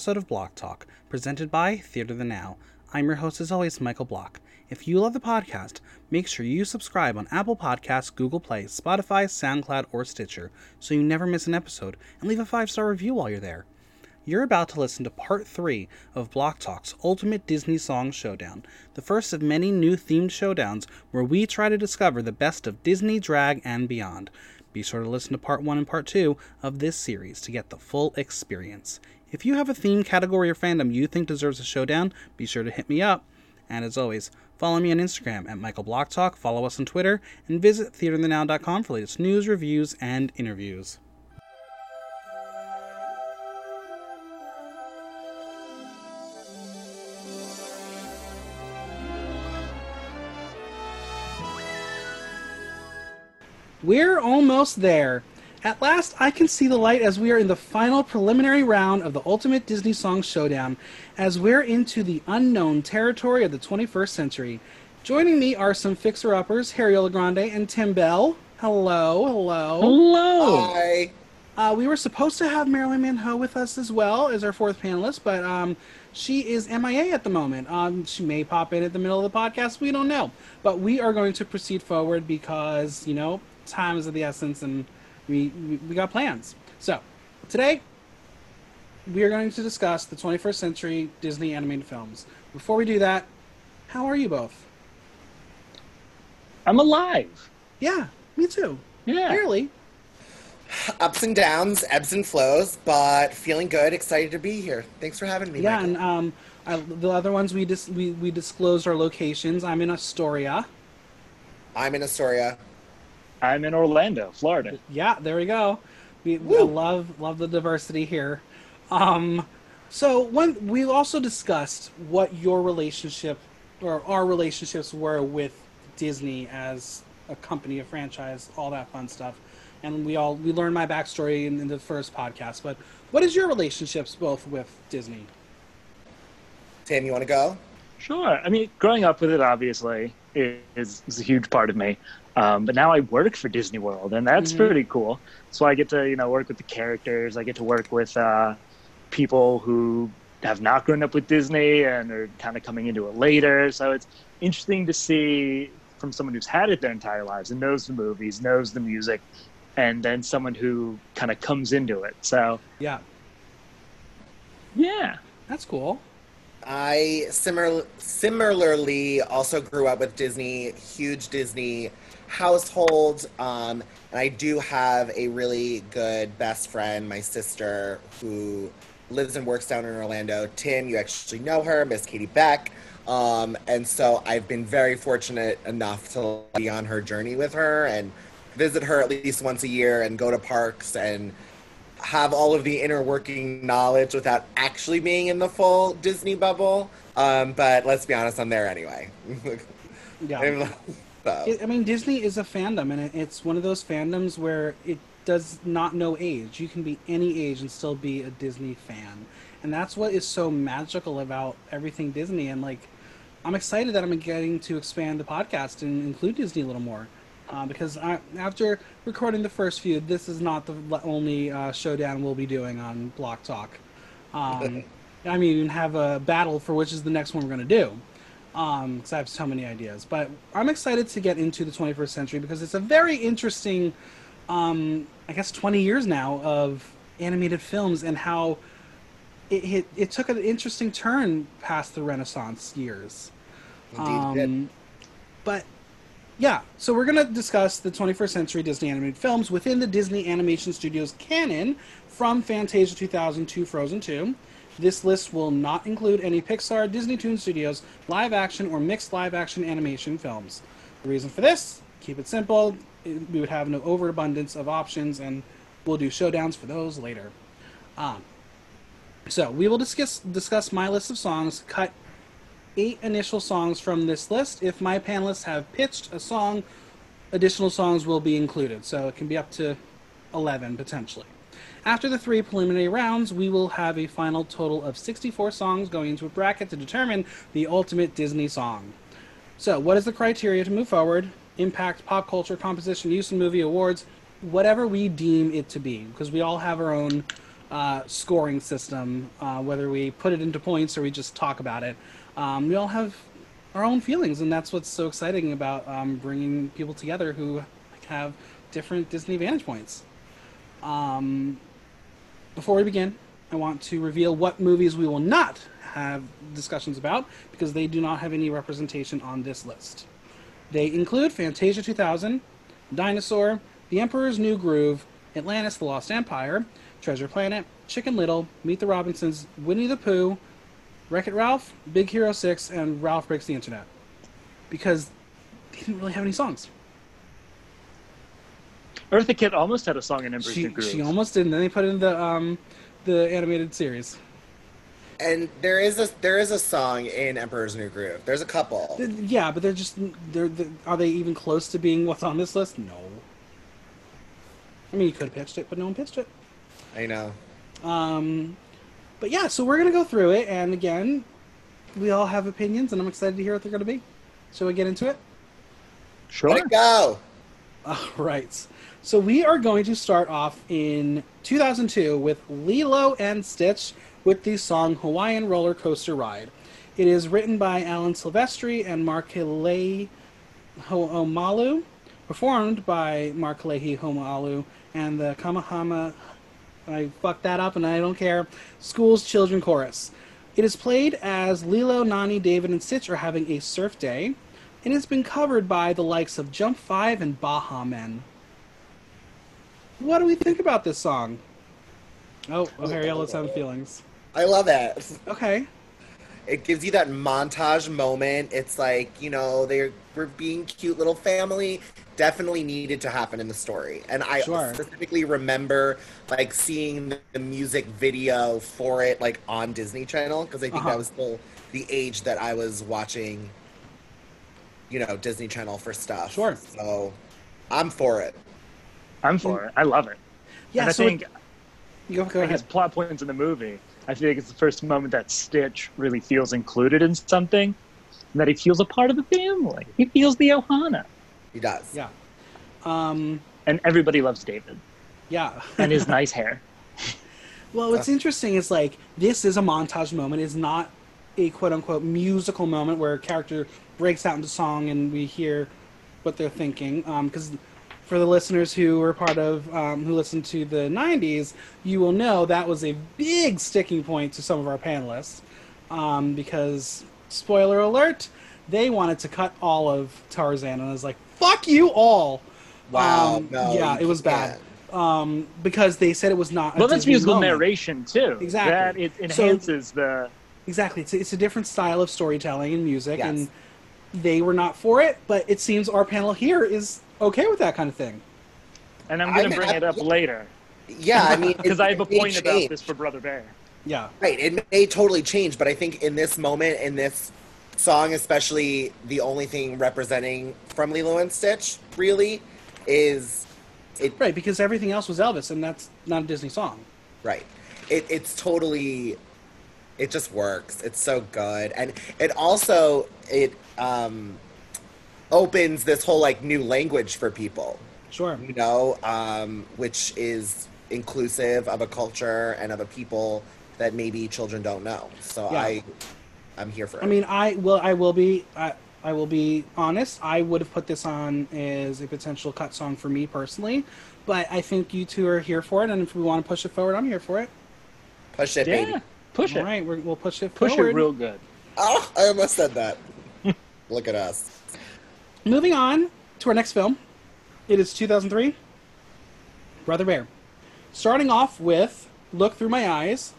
episode of Block Talk, presented by Theater the Now. I'm your host, as always, Michael Block. If you love the podcast, make sure you subscribe on Apple Podcasts, Google Play, Spotify, SoundCloud, or Stitcher so you never miss an episode, and leave a five star review while you're there. You're about to listen to part three of Block Talk's Ultimate Disney Song Showdown, the first of many new themed showdowns where we try to discover the best of Disney, drag, and beyond. Be sure to listen to part one and part two of this series to get the full experience. If you have a theme, category, or fandom you think deserves a showdown, be sure to hit me up. And as always, follow me on Instagram at Michael Block Talk, follow us on Twitter, and visit theaterthenow.com for latest news, reviews, and interviews. We're almost there. At last, I can see the light as we are in the final preliminary round of the Ultimate Disney Song Showdown, as we're into the unknown territory of the 21st century. Joining me are some fixer-uppers, Harry Grande and Tim Bell. Hello, hello. Hello. Hi. Uh, we were supposed to have Marilyn Manho with us as well as our fourth panelist, but um, she is MIA at the moment. Um, she may pop in at the middle of the podcast. We don't know. But we are going to proceed forward because, you know, time is of the essence and we, we, we got plans. So, today, we are going to discuss the 21st century Disney animated films. Before we do that, how are you both? I'm alive. Yeah, me too. Yeah. Barely. Ups and downs, ebbs and flows, but feeling good, excited to be here. Thanks for having me. Yeah, Michael. and um, I, the other ones we dis- we we disclosed our locations. I'm in Astoria. I'm in Astoria. I'm in Orlando, Florida. Yeah, there we go. We, we love love the diversity here. Um, so one we also discussed what your relationship or our relationships were with Disney as a company, a franchise, all that fun stuff. And we all we learned my backstory in, in the first podcast. But what is your relationships both with Disney? Tim, you want to go? Sure. I mean, growing up with it obviously is, is a huge part of me. Um, but now I work for Disney World, and that's Mhm. pretty cool. So I get to you know work with the characters. I get to work with uh, people who have not grown up with Disney and are kind of coming into it later. So it's interesting to see from someone who's had it their entire lives and knows the movies, knows the music, and then someone who kind of comes into it. So Yeah, yeah. that's cool. I similar, similarly also grew up with Disney, huge Disney household. Um, and I do have a really good best friend, my sister, who lives and works down in Orlando. Tim, you actually know her, Miss Katie Beck. Um, and so I've been very fortunate enough to be on her journey with her and visit her at least once a year and go to parks and have all of the inner working knowledge without actually being in the full Disney bubble. Um, but let's be honest, I'm there anyway. Yeah. So, It, I mean, Disney is a fandom, and it, it's one of those fandoms where it does not know age. You can be any age and still be a Disney fan, and that's what is so magical about everything Disney. And like, I'm excited that I'm getting to expand the podcast and include Disney a little more, uh, because I, after recording the first few, this is not the only uh, showdown we'll be doing on Block Talk. Um, I mean, have a battle for which is the next one we're going to do um because i have so many ideas but i'm excited to get into the 21st century because it's a very interesting um i guess 20 years now of animated films and how it it, it took an interesting turn past the renaissance years indeed did. but yeah, so we're going to discuss the 21st century Disney animated films within the Disney Animation Studios canon from Fantasia 2000 to Frozen 2. This list will not include any Pixar, Disney Toon Studios, live action, or mixed live action animation films. The reason for this, keep it simple, we would have no overabundance of options, and we'll do showdowns for those later. Um, so we will discuss discuss my list of songs, cut eight initial songs from this list. If my panelists have pitched a song, additional songs will be included. So it can be up to 11 potentially. After the three preliminary rounds, we will have a final total of 64 songs going into a bracket to determine the ultimate Disney song. So, what is the criteria to move forward? Impact, pop culture, composition, use in movie, awards, whatever we deem it to be, because we all have our own uh, scoring system, uh, whether we put it into points or we just talk about it. Um, we all have our own feelings, and that's what's so exciting about um, bringing people together who have different Disney vantage points. Um, before we begin, I want to reveal what movies we will not have discussions about because they do not have any representation on this list. They include Fantasia 2000, Dinosaur, The Emperor's New Groove, Atlantis the Lost Empire, Treasure Planet, Chicken Little, Meet the Robinsons, Winnie the Pooh, Wreck It Ralph, Big Hero 6, and Ralph Breaks the Internet. Because they didn't really have any songs. Eartha Kitt almost had a song in Emperor's She, New Groove. she almost did, and then they put it in the um, the animated series. And there is a there is a song in Emperor's New Groove. There's a couple. Yeah, but they're just they're, they are they even close to being what's on this list? No. I mean, you could have pitched it, but no one pitched it. I know. Um, but yeah, so we're gonna go through it, and again, we all have opinions, and I'm excited to hear what they're gonna be. Shall we get into it? Sure. Let it go. All right. So we are going to start off in 2002 with Lilo and Stitch with the song Hawaiian Roller Coaster Ride. It is written by Alan Silvestri and Mark Keali'i Ho'omalu, performed by Mark Keali'i Ho'omalu and the Kamahama I fucked that up and I don't care. School's Children Chorus. It is played as Lilo, Nani, David, and Stitch are having a surf day, and it's been covered by the likes of Jump 5 and Baha Men. What do we think about this song? Oh, oh, O'Hara, let's have feelings. I love it. Okay. It gives you that montage moment. It's like, you know, they're we're being cute little family. Definitely needed to happen in the story. And I Sure. specifically remember like seeing the music video for it like on Disney Channel because I think Uh-huh. that was still the age that I was watching you know, Disney Channel for stuff. Sure. So I'm for it. I'm for it. I love it. Yeah, and I so think, it- go, go I ahead. guess, plot points in the movie. I feel like it's the first moment that Stitch really feels included in something, and that he feels a part of the family. He feels the Ohana, He does. Yeah. Um, and everybody loves David yeah. and his nice hair. Well, what's interesting is like this is a montage moment. It's not a quote unquote musical moment where a character breaks out into song and we hear what they're thinking. Because for the listeners who were part of um, who listened to the '90s, you will know that was a big sticking point to some of our panelists. Um, because spoiler alert, they wanted to cut all of Tarzan, and I was like, "Fuck you all!" Wow. Um, no, yeah, it was bad. can't. Um, because they said it was not. a Well, that's Disney musical moment. narration too. Exactly. That it So- enhances the. Exactly. It's a, it's a different style of storytelling and music, Yes. and they were not for it. But it seems our panel here is okay with that kind of thing. And I'm going to bring it up happy- later Yeah, I mean, because I have a point about this for Brother Bear. Yeah. Right, it may totally change, but I think in this moment, in this song, especially, the only thing representing from Lilo and Stitch really is it. Right, because everything else was Elvis, and that's not a Disney song. Right, it, it's totally. It just works. It's so good, and it also it um, opens this whole like new language for people. Sure. you know, um, which is inclusive of a culture and of a people that maybe children don't know. So Yeah. I, I'm here for it. I mean, I will. I will be. I, I will be honest. I would have put this on as a potential cut song for me personally, but I think you two are here for it, and if we want to push it forward, I'm here for it. push it, Yeah, baby. Push All it. right, we're, we'll push it Push forward. it real good. Oh, I almost said that. Look at us. Moving on to our next film. It is 2003, Brother Bear. Starting off with Look Through My Eyes,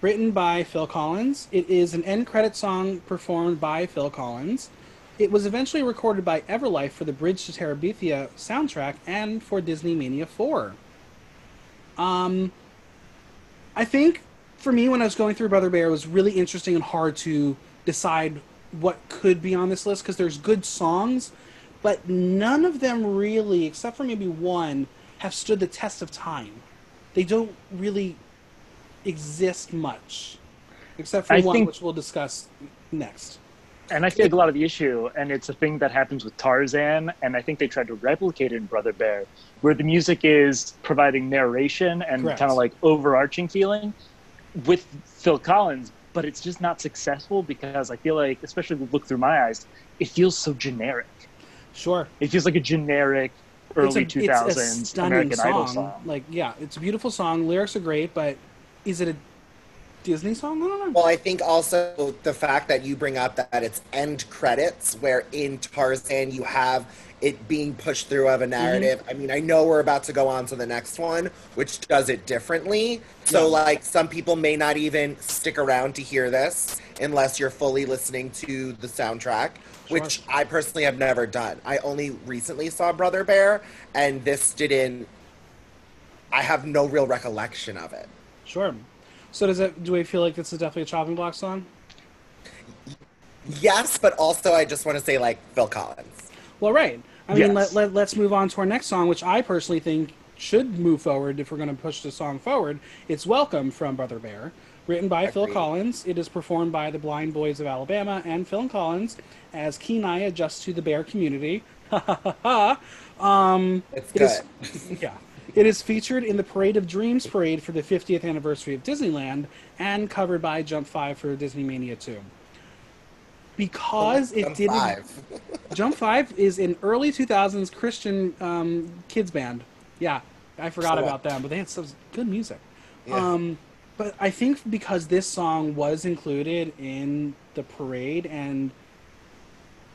written by Phil Collins. It is an end credit song performed by Phil Collins. It was eventually recorded by Everlife for the Bridge to Terabithia soundtrack and for Disney Mania 4. Um, I think for me, when I was going through Brother Bear, it was really interesting and hard to decide what could be on this list because there's good songs, but none of them really, except for maybe one, have stood the test of time. They don't really exist much, except for I one, think- which we'll discuss next. and I feel like a lot of the issue, and it's a thing that happens with Tarzan, and I think they tried to replicate it in Brother Bear, where the music is providing narration and kind of like overarching feeling with Phil Collins, but it's just not successful because I feel like, especially with Look Through My Eyes, it feels so generic. Sure. It feels like a generic early it's 2000s it's a stunning American song. Idol song. Like, yeah, it's a beautiful song. Lyrics are great, but is it a Disney song? I don't know. Well, I think also the fact that you bring up that it's end credits, where in Tarzan you have it being pushed through of a mm-hmm. narrative. I mean, I know we're about to go on to the next one, which does it differently. So, Yeah. like, some people may not even stick around to hear this unless you're fully listening to the soundtrack, which I personally have never done. I only recently saw Brother Bear, and this didn't. I have no real recollection of it. Sure. So does it? Do we feel like this is definitely a chopping block song? Yes, but also I just want to say, like, Phil Collins. Well, right. I mean, let, let, let's move on to our next song, which I personally think should move forward if we're going to push the song forward. It's Welcome from Brother Bear, written by Phil Collins. It is performed by the Blind Boys of Alabama and Phil Collins as Kenai adjusts to the bear community. Ha ha ha ha. Um, It's it good. yeah. It is featured in the Parade of Dreams parade for the 50th anniversary of Disneyland and covered by Jump 5 for Disney Mania 2. Because it Jump didn't five. Jump Five is an early 2000s Christian um, kids band. Yeah, I forgot Cool. about them, but they had some good music. Yeah. Um, but I think because this song was included in the parade, and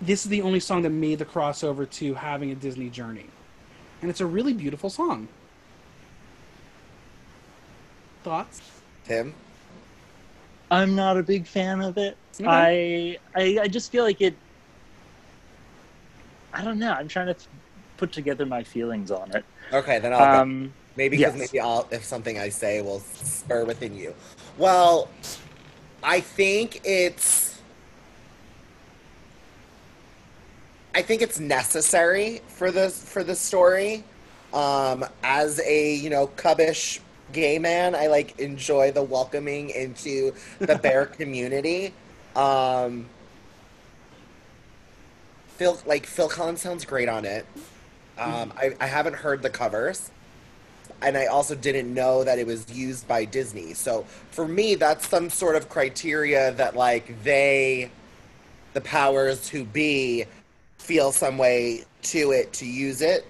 this is the only song that made the crossover to having a Disney journey, and it's a really beautiful song. Thoughts? Tim? I'm not a big fan of it. Okay. I, I I just feel like it. I don't know. I'm trying to put together my feelings on it. Okay, then I'll go. Um, Maybe because yes. maybe I'll if something I say will spur within you. Well, I think it's I think it's necessary for the for the story. Um, as a you know cubbish gay man, I like enjoy the welcoming into the bear community. Um, Phil like Phil Collins sounds great on it. Um, I, I haven't heard the covers and I also didn't know that it was used by Disney. So for me, that's some sort of criteria that like they, the powers who be, feel some way to it to use it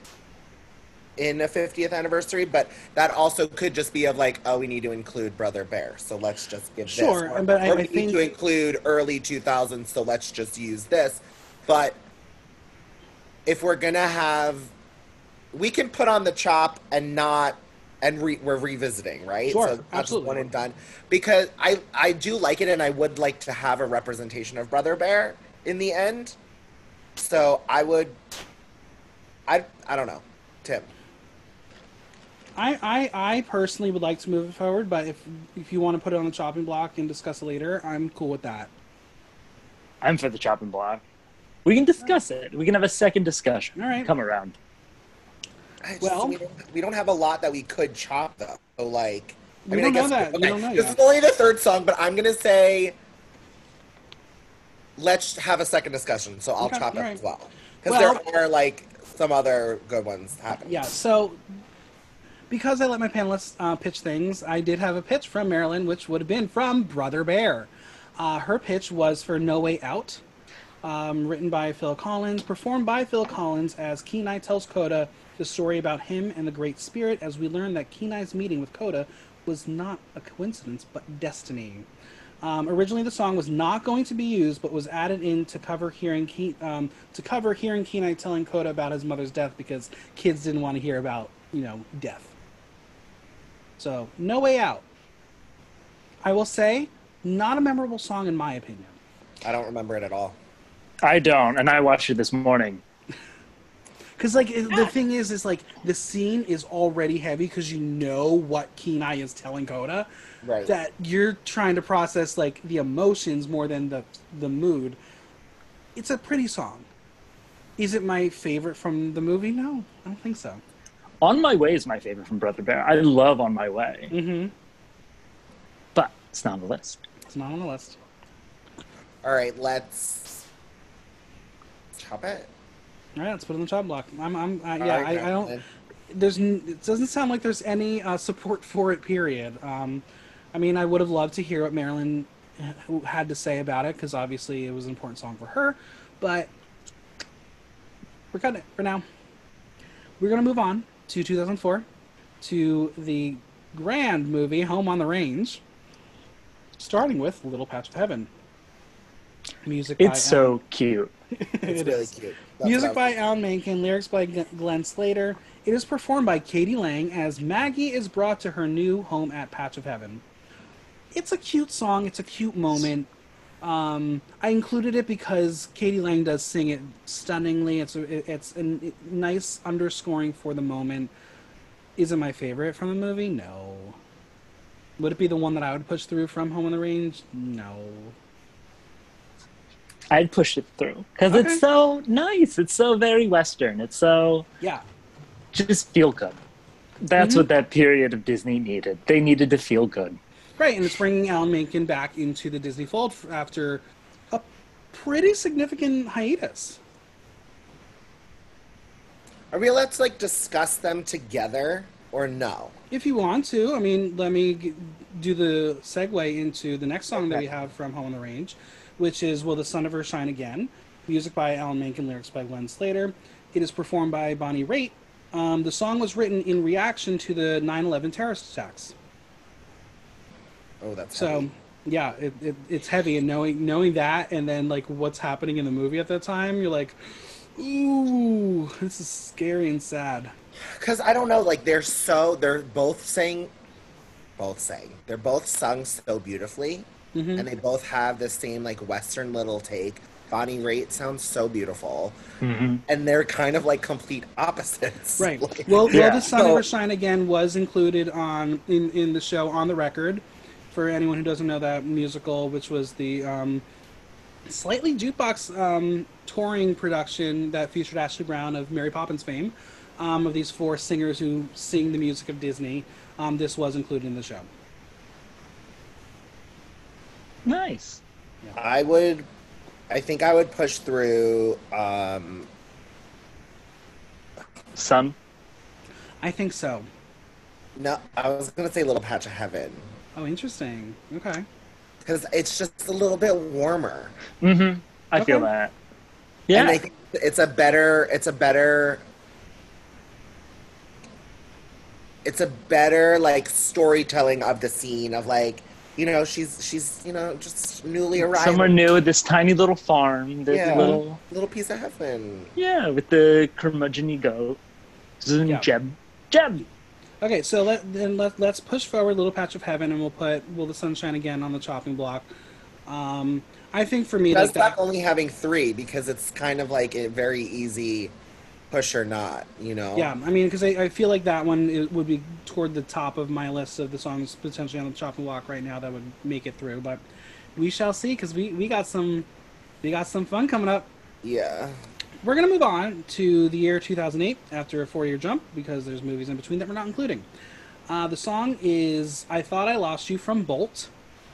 in a 50th anniversary. But that also could just be of like, oh, we need to include Brother Bear, so let's just give Sure, this. Or, but I- or I we think- need to include early 2000s, so let's just use this. But if we're gonna have we can put on the chop and not and re, we're revisiting right Sure, so that's absolutely. one and done because i i do like it and i would like to have a representation of brother bear in the end so i would i i don't know tim I, I, I personally would like to move it forward, but if if you want to put it on the chopping block and discuss it later, I'm cool with that. I'm for the chopping block. We can discuss it. We can have a second discussion. All right. Come around. Just- Well- we, don't, we don't have a lot that we could chop though so like We don't know that. We okay, don't know this yet. is only the third song but i'm gonna say let's have a second discussion so i'll Okay, chop it all right. as well because Well- there are like some other good ones happening Yeah. So because I let my panelists uh, pitch things, I did have a pitch from Marilyn, which would have been from Brother Bear. Uh, her pitch was for No Way Out, um, written by Phil Collins, performed by Phil Collins as Kenai tells Koda the story about him and the Great Spirit as we learn that Kenai's meeting with Koda was not a coincidence but destiny. Um, originally, the song was not going to be used, but was added in to cover hearing Ke- um, to cover hearing Kenai telling Koda about his mother's death because kids didn't want to hear about you know death. So, no way out. I will say, not a memorable song in my opinion. i don't remember it at all I don't, and I watched it this morning. Because like the thing is, is like the scene is already heavy because you know what Kenai is telling Koda. Right. That you're trying to process like the emotions more than the the mood. It's a pretty song. Is it my favorite from the movie? No, I don't think so. On My Way is my favorite from Brother Bear. I love On My Way, Mm-hmm. but it's not on the list. It's not on the list. all right let's chop it. All right, let's put it on the chop block. I'm, I'm, uh, yeah, All right, I, I don't. There's, it doesn't sound like there's any uh, support for it. Period. Um, I mean, I would have loved to hear what Marilyn had to say about it because obviously it was an important song for her, but we're cutting it for now. We're gonna move on to 2004 to the grand movie Home on the Range, starting with Little Patch of Heaven. Music. by It's so cute. It's It really is. cute. That's Music what by Alan Menken, lyrics by G- Glenn Slater. It is performed by k.d. lang as Maggie is brought to her new home at Patch of Heaven. It's a cute song. It's a cute moment. Um, I included it because k.d. lang does sing it stunningly. It's a, it- it's a nice underscoring for the moment. Is it my favorite from the movie? No. Would it be the one that I would push through from Home on the Range? No. I'd push it through because Okay. it's so nice. It's so very Western. It's so Yeah. just feel good. That's Mhm. what that period of Disney needed. They needed to feel good. Right, and it's bringing Alan Menken back into the Disney fold after a pretty significant hiatus. Are we allowed to like discuss them together or no? If you want to, I mean, let me g- do the segue into the next song that we have from Home on the Range, which is "Will the Sun Ever Shine Again?" Music by Alan Menken, lyrics by Glenn Slater. It is performed by Bonnie Raitt. Um, the song was written in reaction to the 9/11 terrorist attacks. Oh, that's So heavy. yeah, it, it, it's heavy, and knowing knowing that, and then like what's happening in the movie at that time, you're like, ooh, this is scary and sad. Because I don't know, like they're so they're both saying, both saying they're both sung so beautifully, Mhm. and they both have the same like Western little take. Bonnie Raitt sounds so beautiful, and they're kind of like complete opposites. Right. Like- Well, Will Yeah. the Sun So- Ever Shine Again was included on in in the show on the record. For anyone who doesn't know that musical, which was the um, slightly jukebox um, touring production that featured Ashley Brown of Mary Poppins fame, um, of these four singers who sing the music of Disney. Um, this was included in the show. Nice. I would, I think I would push through. Um, Sun. I think so. no, I was gonna say Little Patch of Heaven Oh, interesting. Okay. because it's just a little bit warmer. Mm-hmm. I feel that. Yeah. And I think it's a better it's a better it's a better like storytelling of the scene of like you know she's she's you know just newly arrived Somewhere new, this tiny little farm, this Yeah. little little piece of heaven yeah, with the curmudgeon goat. Zun Yeah. Jeb. Jeb. Okay, so let then let, let's push forward Little Patch of Heaven, and we'll put Will the Sunshine Again on the chopping block. Um, I think for me, that's like that, not only having three because it's kind of like a very easy push or not you know yeah, I mean, because I, I feel like that one it would be toward the top of my list of the songs potentially on the chopping block right now that would make it through. But we shall see, because we we got some we got some fun coming up. yeah We're gonna move on to the year 2008 after a four-year jump because there's movies in between that we're not including. Uh, the song is "I Thought I Lost You" from Bolt.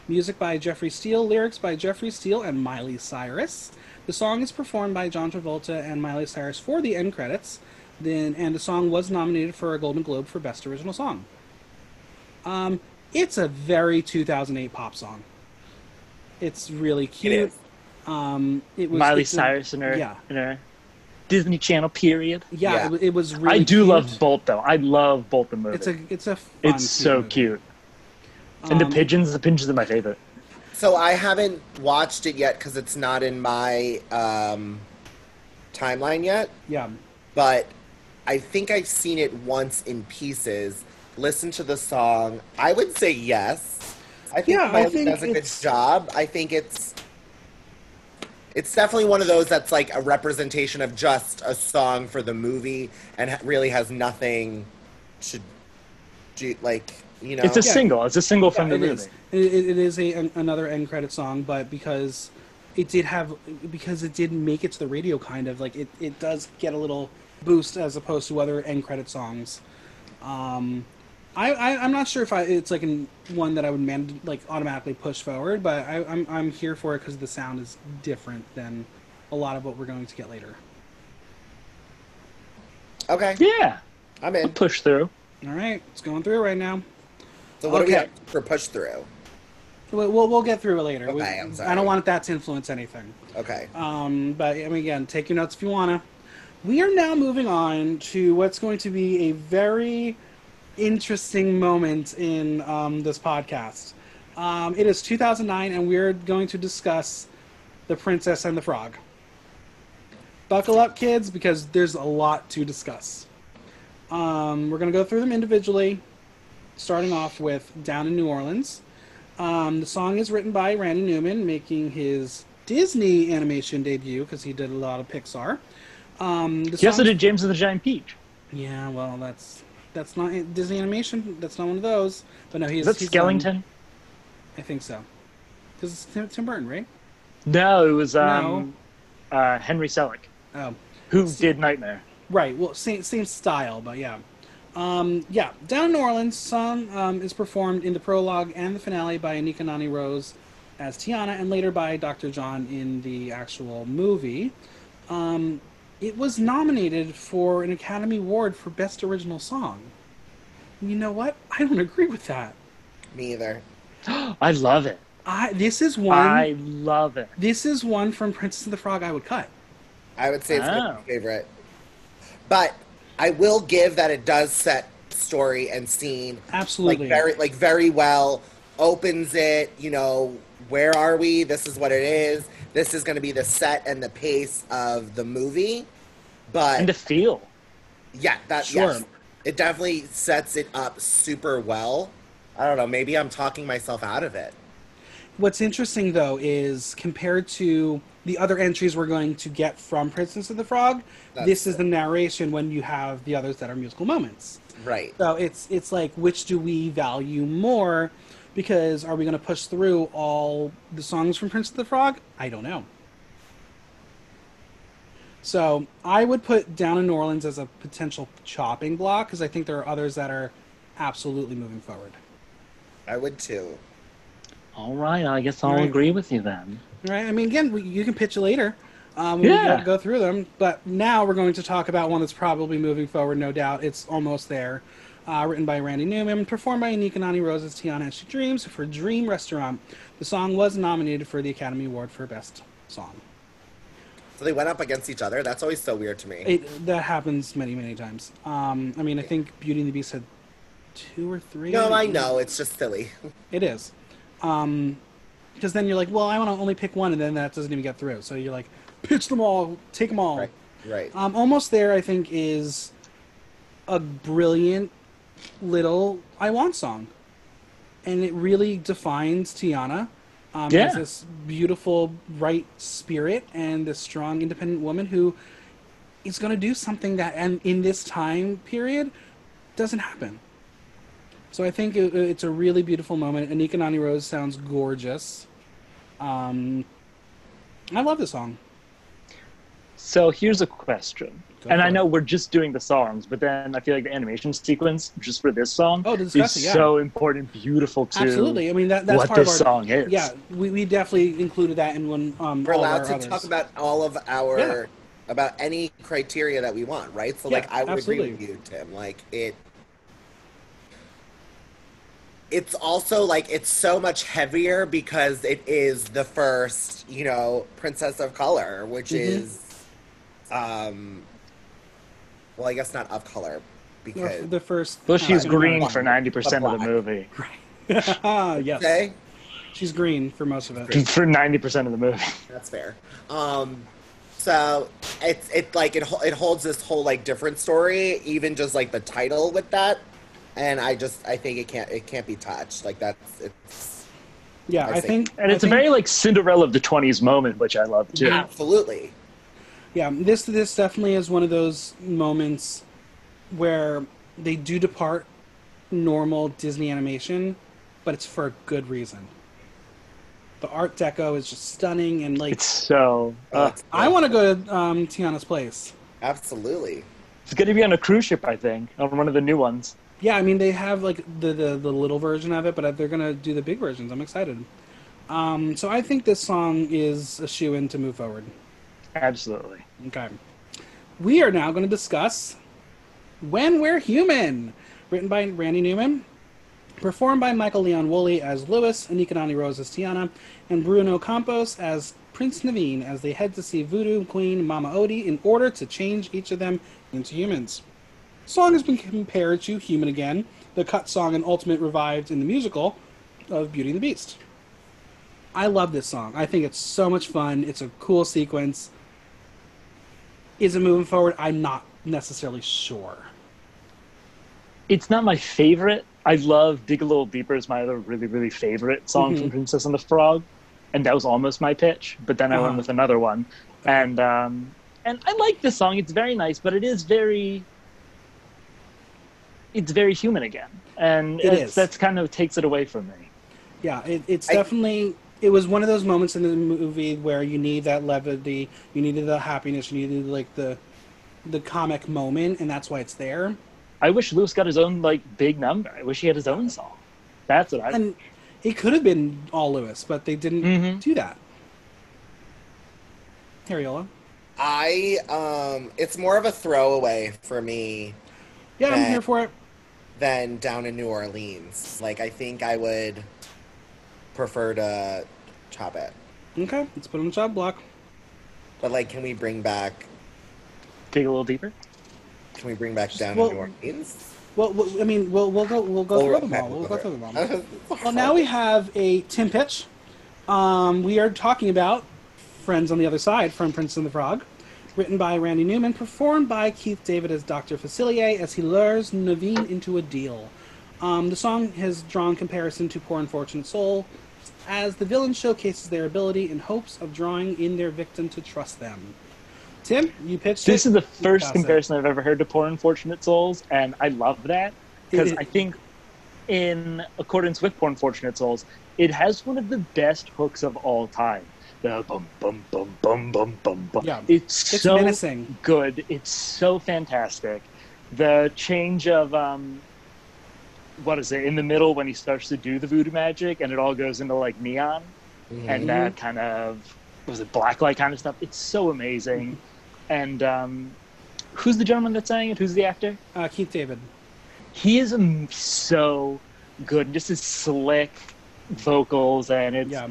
Music by Jeffrey Steele, lyrics by Jeffrey Steele and Miley Cyrus. The song is performed by John Travolta and Miley Cyrus for the end credits. Then, and the song was nominated for a Golden Globe for Best Original Song. Um, it's a very 2008 pop song. It's really cute. Um, it was Miley it's a- Cyrus in her yeah. in her Disney Channel period. Yeah, Yeah. It, it was really. I do cute. love Bolt though. I love Bolt the movie. It's a it's a fun it's so movie. cute. And the Um, pigeons, the pigeons are my favorite. so i haven't watched it yet because it's not in my um timeline yet Yeah, but I think I've seen it once in pieces. Listen to the song. I would say yes. I think Yeah, I Miley think does a good job. I think it's it's definitely one of those that's like a representation of just a song for the movie and really has nothing to do like you know. It's a Yeah. single. It's a single from Yeah, the it movie. is. It, it, it is a an, another end credit song, but because it did have because it did make it to the radio, kind of like it, it does get a little boost as opposed to other end credit songs. Um, I, I I'm not sure if I it's like an, one that I would man like automatically push forward, but I, I'm I'm here for it because the sound is different than a lot of what we're going to get later. Okay, Yeah, I'm I'll in. push through. All right, it's going through right now. So what do we Okay. have for push through? We'll, we'll, we'll get through it later. We- I'm I don't want that to influence anything. Okay. Um, but I mean, again, take your notes if you wanna. We are now moving on to what's going to be a very interesting moment in um, this podcast. Um, it is 2009, and we're going to discuss The Princess and the Frog. Buckle up, kids, because there's a lot to discuss. Um, we're going to go through them individually, starting off with Down in New Orleans. Um, the song is written by Randy Newman, making his Disney animation debut because he did a lot of Pixar. Um, the He also did James and the Giant Peach. Yeah, well, that's that's not Disney animation. That's not one of those. But no, he's Is that he's done- Skellington? I think so. Because it's Tim, Tim Burton, right? No, it was um, uh, Henry Selick, Oh, who did Nightmare. right. Well, same same style, but yeah. Um, yeah, Down in New Orleans, song um, is performed in the prologue and the finale by Anika Noni Rose as Tiana, and later by Dr. John in the actual movie. Um, it was nominated for an Academy Award for Best Original Song. You know what? I don't agree with that. Me either. I love it. I this is one. I love it. This is one from Princess and the Frog I would cut. I would say it's Oh. my favorite. But I will give that it does set story and scene Absolutely. like very like very well. Opens it, you know, where are we? This is what it is. This is going to be the set and the pace of the movie. But And to feel. yeah, that Sure. yes, it definitely sets it up super well. I don't know. Maybe I'm talking myself out of it. What's interesting though is compared to the other entries we're going to get from Princess of the Frog, That's this is it. the narration when you have the others that are musical moments. Right. So it's it's like which do we value more? Because are we going to push through all the songs from Prince of the Frog? I don't know. So I would put Down in New Orleans as a potential chopping block because I think there are others that are absolutely moving forward. I would too. All right, I guess I'll Right. agree with you then. Right. I mean, again, we, you can pitch it later. Um, Yeah. we go, go through them. But now we're going to talk about one that's probably moving forward, no doubt. It's almost there. Uh, written by Randy Newman, performed by Anika Noni Rose's Tiana as She Dreams for Dream Restaurant. The song was nominated for the Academy Award for Best Song. So they went up against each other. That's always so weird to me. It, that happens many, many times. Um, I mean, I think Beauty and the Beast had two or three. no, I know. It's just silly. It is. Um, because then you're like, well, I want to only pick one, and then that doesn't even get through. So you're like, pitch them all, take them all. right. Right. Um, almost there, I think, is a brilliant little "I Want" song, and it really defines Tiana um, Yeah. as this beautiful, bright spirit and this strong, independent woman who is going to do something that, and in this time period, doesn't happen. So I think it, it's a really beautiful moment. Anika Noni Rose sounds gorgeous. Um, I love this song. So here's a question. Go and for I it. know we're just doing the songs, but then I feel like the animation sequence just for this song Oh, is yeah. so important, beautiful too. Absolutely. I mean, that, that's what part this of our song is. Yeah, we, we definitely included that in one. Um, We're allowed to others. talk about all of our Yeah. about any criteria that we want, right? So Yeah, like I would absolutely. agree with you, Tim. Like it it's also like it's so much heavier because it is the first, you know, Princess of Color, which Mhm. is um well, I guess not of color because the first. Well, she's uh, green for ninety percent of the Black. movie. yes, okay, she's green for most of it. For ninety percent of the movie. That's fair. Um, so it's it like it it holds this whole like different story, even just like the title with that, and I just I think it can't it can't be touched. Like that's it's Yeah, I I think- think. And it's I a think- very like Cinderella of the twenties moment, which I love too. absolutely Yeah, this this definitely is one of those moments where they do depart normal Disney animation, but it's for a good reason. The Art Deco is just stunning, and like It's so. Uh, I want to go to um, Tiana's place. absolutely. it's going to be on a cruise ship, I think, on one of the new ones. Yeah, I mean they have like the the, the little version of it, but they're gonna do the big versions. I'm excited. Um, so I think this song is a shoe in to move forward. Absolutely. Okay. We are now going to discuss When We're Human, written by Randy Newman, performed by Michael Leon Wooley as Louis, Anika Noni Rose as Tiana, and Bruno Campos as Prince Naveen as they head to see Voodoo Queen Mama Odie in order to change each of them into humans. The song has been compared to Human Again, the cut song and ultimate revived in the musical of Beauty and the Beast. I love this song. I think it's so much fun. It's a cool sequence. Is it moving forward? I'm not necessarily sure. It's not my favorite. I love Dig a Little Deeper is my other really, really favorite song Mhm. from Princess and the Frog. And that was almost my pitch, but then I Uh-huh. went with another one. And um and I like this song. It's very nice, but it is very it's very human again. And It it's, is. that's kind of takes it away from me. Yeah, it, it's I- definitely. It was one of those moments in the movie where you need that levity, you needed the happiness, you needed like the, the comic moment, and that's why it's there. I wish Louis got his own like big number. I wish he had his own song. That's what I And it could have been all Louis, but they didn't Mhm. do that. Harriola. I um, it's more of a throwaway for me Yeah, I'm here for it. than down in New Orleans. Like I think I would prefer to chop it. Okay, let's put it on the job block. But like, can we bring back? dig a little deeper. Can we bring back down well- in New Orleans? Well, well, I mean, we'll we'll go we'll go Oh, through them all. We'll we'll go go through them all. Well, now we have a Tim pitch. Um, we are talking about Friends on the Other Side from Prince and the Frog, written by Randy Newman, performed by Keith David as Dr. Facilier as he lures Naveen into a deal. Um, the song has drawn comparison to Poor Unfortunate Soul, as the villain showcases their ability in hopes of drawing in their victim to trust them. Tim, you pitched This it. is the first pass it. comparison I've ever heard to Poor Unfortunate Souls, and I love that because I think, in accordance with Poor Unfortunate Souls, it has one of the best hooks of all time. The bum bum bum bum bum bum bum. Yeah. It's, It's so menacing. good. It's so fantastic. The change of um, what is it in the middle when he starts to do the voodoo magic, and it all goes into like neon Mhm. and that kind of was it blacklight kind of stuff. It's so amazing. And um, who's the gentleman that's sang it? Who's the actor? Uh, Keith David. He is um, so good. and Just his slick vocals, and it's Yeah.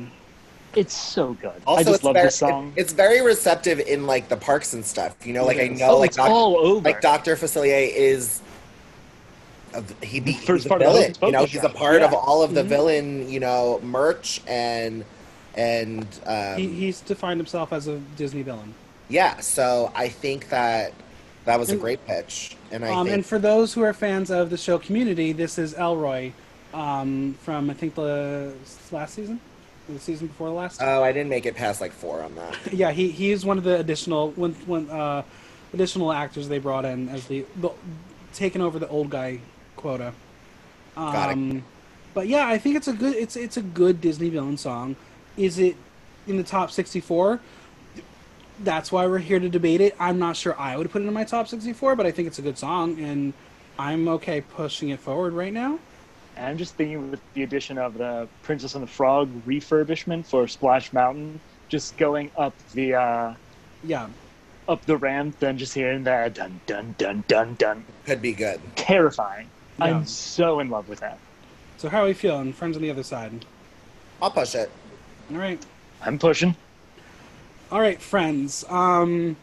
it's so good. Also, I just it's love very, this song. it- it's very receptive in like the parks and stuff. You know, like I know, oh, like it's Doc- all over. like Doctor Facilier is. A, he be, First he's a part of the villain. You know, he's a ride. part of all of the Mhm. villain. You know, merch and and um, He, he's defined himself as a Disney villain. yeah. So I think that that was a great pitch, and I Um, think and for those who are fans of the show Community, this is Elroy um, from I think the last season, the season before the last. oh, I didn't make it past like four on that. yeah, he he's one of the additional one, one uh, additional actors they brought in as the, the taking over the old guy quota. Um, Got it. But yeah, I think it's a good it's it's a good Disney villain song. Is it in the top sixty four? That's why we're here to debate it. I'm not sure I would put it in my top sixty four, but I think it's a good song, and I'm okay pushing it forward right now. And I'm just thinking with the addition of the Princess and the Frog refurbishment for Splash Mountain, just going up the uh, Yeah, up the ramp, then just hearing that dun dun dun dun dun, Could be good. terrifying. Yeah. I'm so in love with that. So how are we feeling? Friends on the other side. I'll push it. All right. I'm pushing. All right, friends. Um,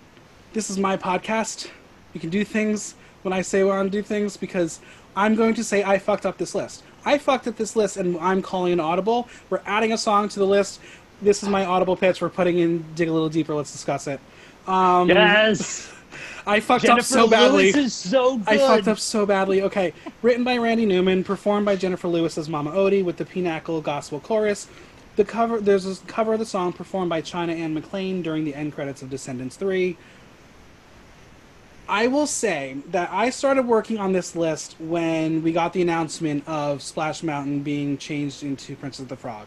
this is my podcast. You can do things when I say I want to do things because I'm going to say I fucked up this list. I fucked up this list and I'm calling an audible. We're adding a song to the list. This is my audible pitch. We're putting in dig a little deeper. Let's discuss it. Um, Yes, I fucked Jennifer up so badly. Lewis is so good. I fucked up so badly. Okay, written by Randy Newman, performed by Jennifer Lewis as Mama Odie with the Pinnacle Gospel Chorus. The cover there's a cover of the song performed by China Anne McClain during the end credits of Descendants 3. I will say that I started working on this list when we got the announcement of Splash Mountain being changed into Princess of the Frog.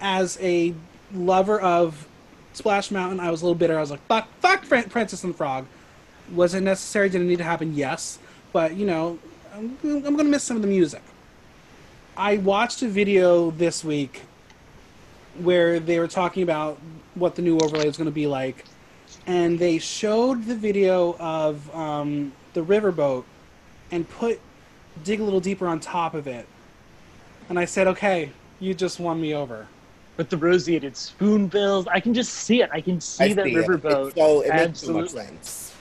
As a lover of Splash Mountain, I was a little bitter. I was like, fuck, fuck Fran- Princess and the Frog. Was it necessary? Did it need to happen? Yes. But, you know, I'm, I'm going to miss some of the music. I watched a video this week where they were talking about what the new overlay was going to be like. and they showed the video of um, the riverboat and put dig a little deeper on top of it. And I said, "Okay, you just won me over." With the roseated spoonbills, I can just see it. I can see I that see it. riverboat. It's so it makes too much Absolutely. sense.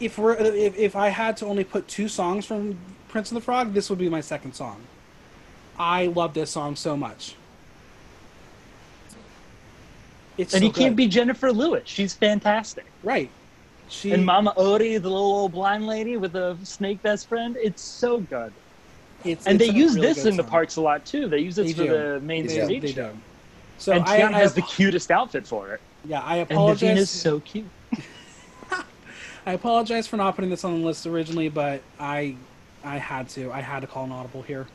If we're if, if I had to only put two songs from Prince and the Frog, this would be my second song. I love this song so much. It's and so he can't be Jennifer Lewis. She's fantastic. right. She And Mama Odie, the little old blind lady with a snake best friend, it's so good. it's, And it's they use really this good in the song. parks a lot too. They use this They for do. the main They, stage they show. do. So and I, I, has the cutest outfit for it. yeah, I apologize. And apologize. Naveen's so cute. I apologize for not putting this on the list originally, but I I had to. I had to call an audible here.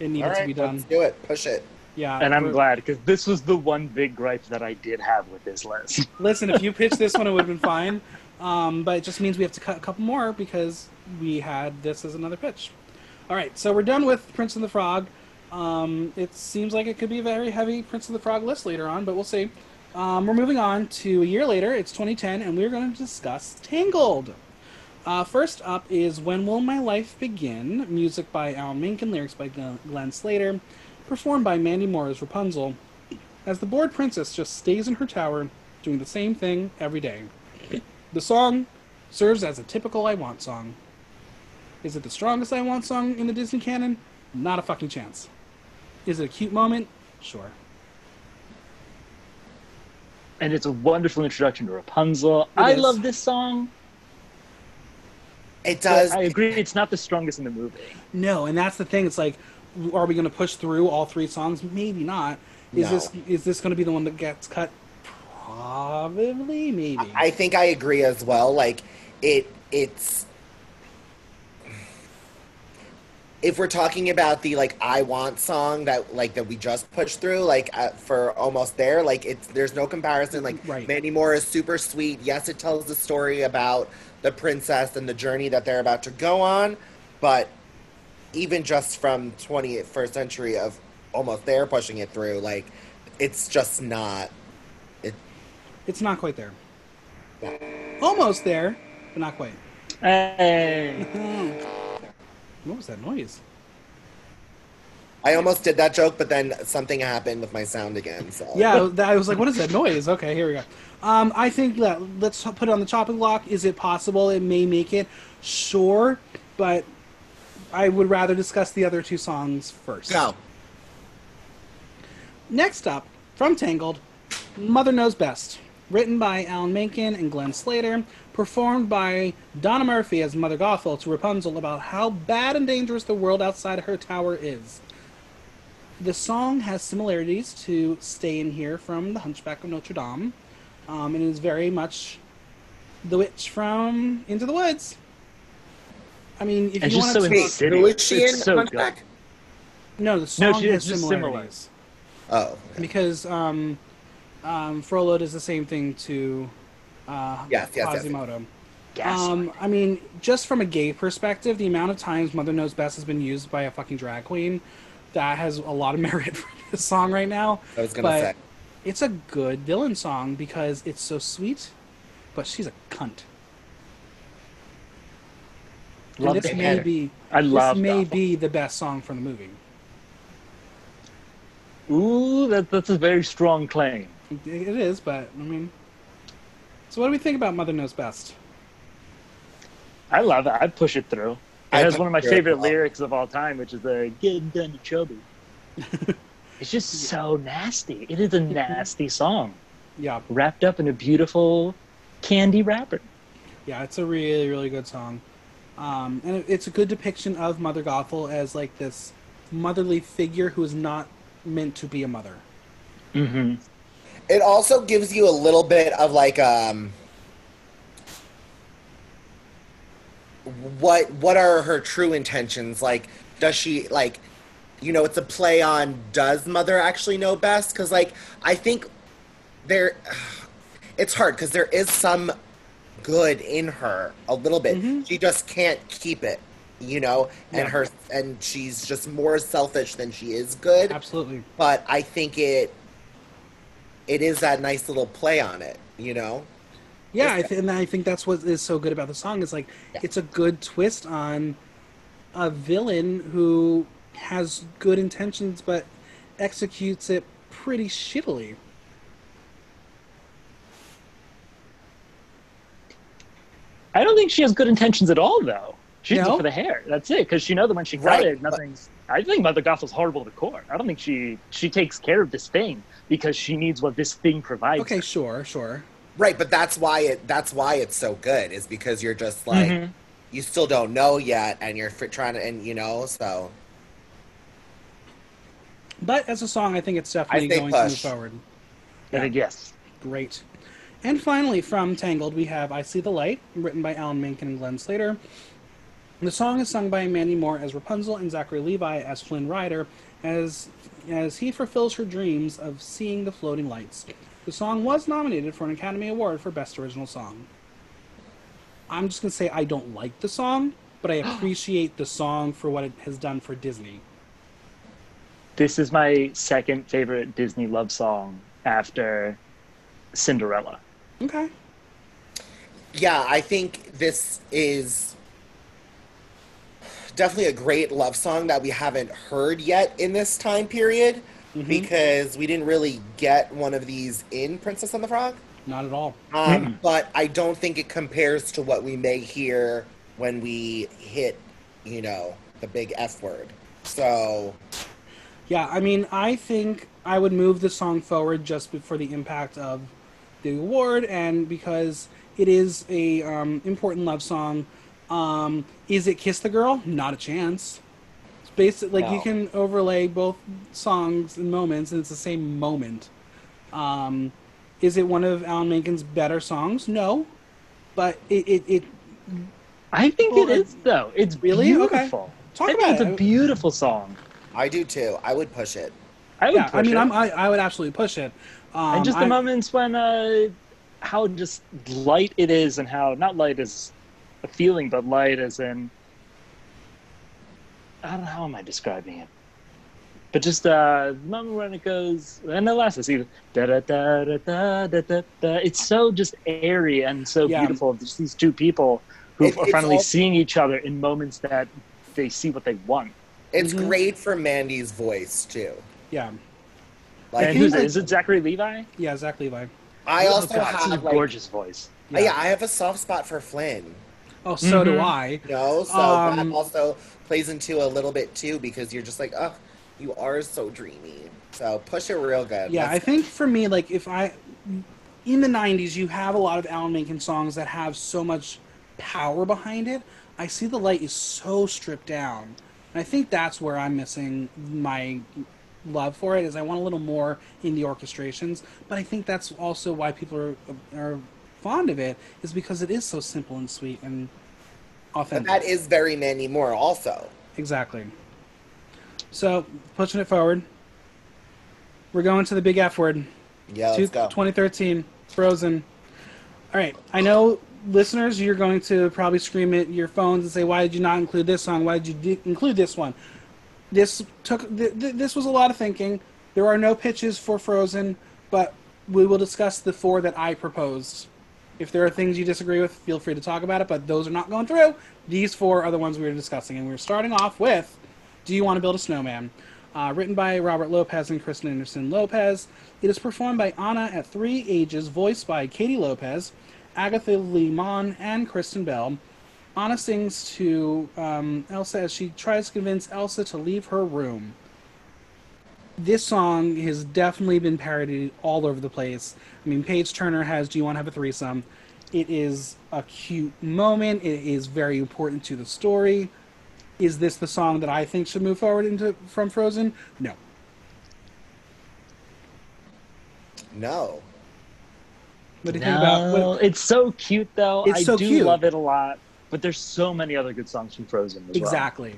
It needed All to be done. let's do it. Push it. Yeah. And I'm glad because this was the one big gripe that I did have with this list. Listen, if you pitched this one, it would have been fine. Um, but it just means we have to cut a couple more because we had this as another pitch. All right, so we're done with Prince and the Frog. Um, it seems like it could be a very heavy Prince of the Frog list later on, but we'll see. Um, we're moving on to a year later. It's 2010, and we're going to discuss Tangled. Uh, first up is When Will My Life Begin? Music by Alan Menken, and lyrics by Glenn Slater, performed by Mandy Moore as Rapunzel, as the bored princess just stays in her tower doing the same thing every day. The song serves as a typical I Want song. Is it the strongest I Want song in the Disney canon? Not a fucking chance. Is it a cute moment? Sure. and it's a wonderful introduction to Rapunzel. It I is. love this song. It but does. I agree, it's not the strongest in the movie. No, and that's the thing. It's like, are we going to push through all three songs? Maybe not. Is No. this is this going to be the one that gets cut? Probably, maybe. I think I agree as well. Like it, it's. If we're talking about the like "I Want" song that like that we just pushed through, like uh, for almost there, like it's there's no comparison. Like Right. Mandy Moore is super sweet. Yes, it tells the story about the princess and the journey that they're about to go on, but even just from 21st century of almost there pushing it through, like it's just not. It, it's not quite there. yeah. Almost there, but not quite. Hey. What was that noise? I almost did that joke, but then something happened with my sound again. So Yeah, I was like, what is that noise? Okay, here we go. Um, I think that let's put it on the chopping block. Is it possible it may make it? Sure, but I would rather discuss the other two songs first. go. Next up, from Tangled, Mother Knows Best. Written by Alan Menken and Glenn Slater, performed by Donna Murphy as Mother Gothel to Rapunzel about how bad and dangerous the world outside her tower is. The song has similarities to Stay in Here from The Hunchback of Notre Dame, um, and it is very much the witch from Into the Woods. I mean, if And you just want so to, insane. Who is she It's in so Hunchback? no, the song No, she- has it's just similar. similarities. Oh, okay. because um, um, Frollo does the same thing to uh, Yes, yes, yes. Quasimodo. Gaslight. Um, I mean, just from a gay perspective, the amount of times "Mother Knows Best" has been used by a fucking drag queen, that has a lot of merit for this song right now. I was gonna but say. it's a good villain song because it's so sweet, but she's a cunt. And this to may hear be I love this may be the best song from the movie. Ooh, that, that's a very strong claim. It it is, but I mean, so what do we think about "Mother Knows Best"? I love it. I'd push it through. It I has one of my favorite lyrics of all time, which is the "Get done, chubby." it's just so nasty. It is a nasty song, Yeah, wrapped up in a beautiful candy wrapper. Yeah, it's a really, really good song. Um, and it, it's a good depiction of Mother Gothel as like this motherly figure who is not meant to be a mother. Mm-hmm. It also gives you a little bit of like um what what are her true intentions? Like does she like you know, it's a play on does mother actually know best cuz like I think there it's hard cuz there is some good in her a little bit. Mhm. She just can't keep it, you know, and Yeah. her and she's just more selfish than she is good Absolutely. but I think it it is that nice little play on it, you know. Yeah, I th- and I think that's what is so good about the song is like Yeah. it's a good twist on a villain who has good intentions but executes it pretty shittily. I don't think she has good intentions at all, though. She's No? for the hair. That's it. Because she know that when she cut Right, it, nothing's. I think Mother Gothel's horrible to the core. I don't think she she takes care of this thing because she needs what this thing provides. Okay, sure, sure. Right, but that's why it that's why it's so good is because you're just like Mhm. you still don't know yet and you're fi- trying to and you know so But as a song, I think it's definitely say going to move push. forward. I think yes. Great. And finally, from Tangled, we have I See the Light, written by Alan Menken and Glenn Slater. The song is sung by Mandy Moore as Rapunzel and Zachary Levi as Flynn Rider, as, as he fulfills her dreams of seeing the floating lights. The song was nominated for an Academy Award for Best Original Song. I'm just going to say I don't like the song, but I appreciate the song for what it has done for Disney. This is my second favorite Disney love song after Cinderella. Okay. yeah, I think this is definitely a great love song that we haven't heard yet in this time period Mhm. because we didn't really get one of these in Princess and the Frog. Not at all. Um, But I don't think it compares to what we may hear when we hit, you know, the big F word. So, Yeah, I mean, I think I would move the song forward just for the impact of the award and because it is a um, important love song. Um, is it "Kiss the Girl"? Not a chance. It's basically like you can overlay both songs and moments, and it's the same moment. Um, is it one of Alan Menken's better songs? No, but it it, it I think Well, it is though. It's Really? Okay. beautiful. Talk I think about it's a beautiful song. I do too. I would push it. I would yeah. push I mean, it. I'm, I I would absolutely push it. Um, and just the I- moments when uh how just light it is and how not light as a feeling but light as in i don't know how am i describing it but just uh the moment when it goes and the last is even da da da da da da da da it's so just airy and so Yeah. beautiful just these two people who It- are finally all- seeing each other in moments that they see what they want It's Mhm. great for Mandy's voice too. yeah Like, and who's like- it? Is it Zachary Levi? yeah Zach Levi. I Oh, also God, this a have like, gorgeous voice. yeah. I have a soft spot for Flynn. Oh, so do Mhm. I. You know, so Um, that also plays into a little bit too because you're just like, oh, you are so dreamy. So push it real good. Yeah, I Let's- think for me, like if I in the '90s, you have a lot of Alan Menken songs that have so much power behind it. I see the light is so stripped down, and I think that's where I'm missing my love for it. Is I want a little more in the orchestrations, but I think that's also why people are are fond of it is because it is so simple and sweet and but authentic. that is very Mandy Moore also. Exactly. So pushing it forward, we're going to the big F word. Yeah, let's Two- go. 2013, Frozen. All right, I know listeners, you're going to probably scream at your phones and say, "Why did you not include this song? Why did you de- include this one?" This took th- th- this was a lot of thinking. There are no pitches for Frozen, but we will discuss the four that I proposed. If there are things you disagree with, feel free to talk about it, but those are not going through. These four are the ones we were discussing, and we're starting off with Do You Want to Build a Snowman? Uh, written by Robert Lopez and Kristen Anderson Lopez. It is performed by Anna at three ages, voiced by Katie Lopez, Agatha Lee Monn, and Kristen Bell. Anna sings to um, Elsa as she tries to convince Elsa to leave her room. This song has definitely been parodied all over the place. I mean, Paige Turner has Do You Want to Have a Threesome? It is a cute moment. It is very important to the story. Is this the song that I think should move forward into from Frozen? No. No. What do you think about? No, What, it's so cute though. It's I so do cute. love it a lot. But there's so many other good songs from Frozen as well exactly.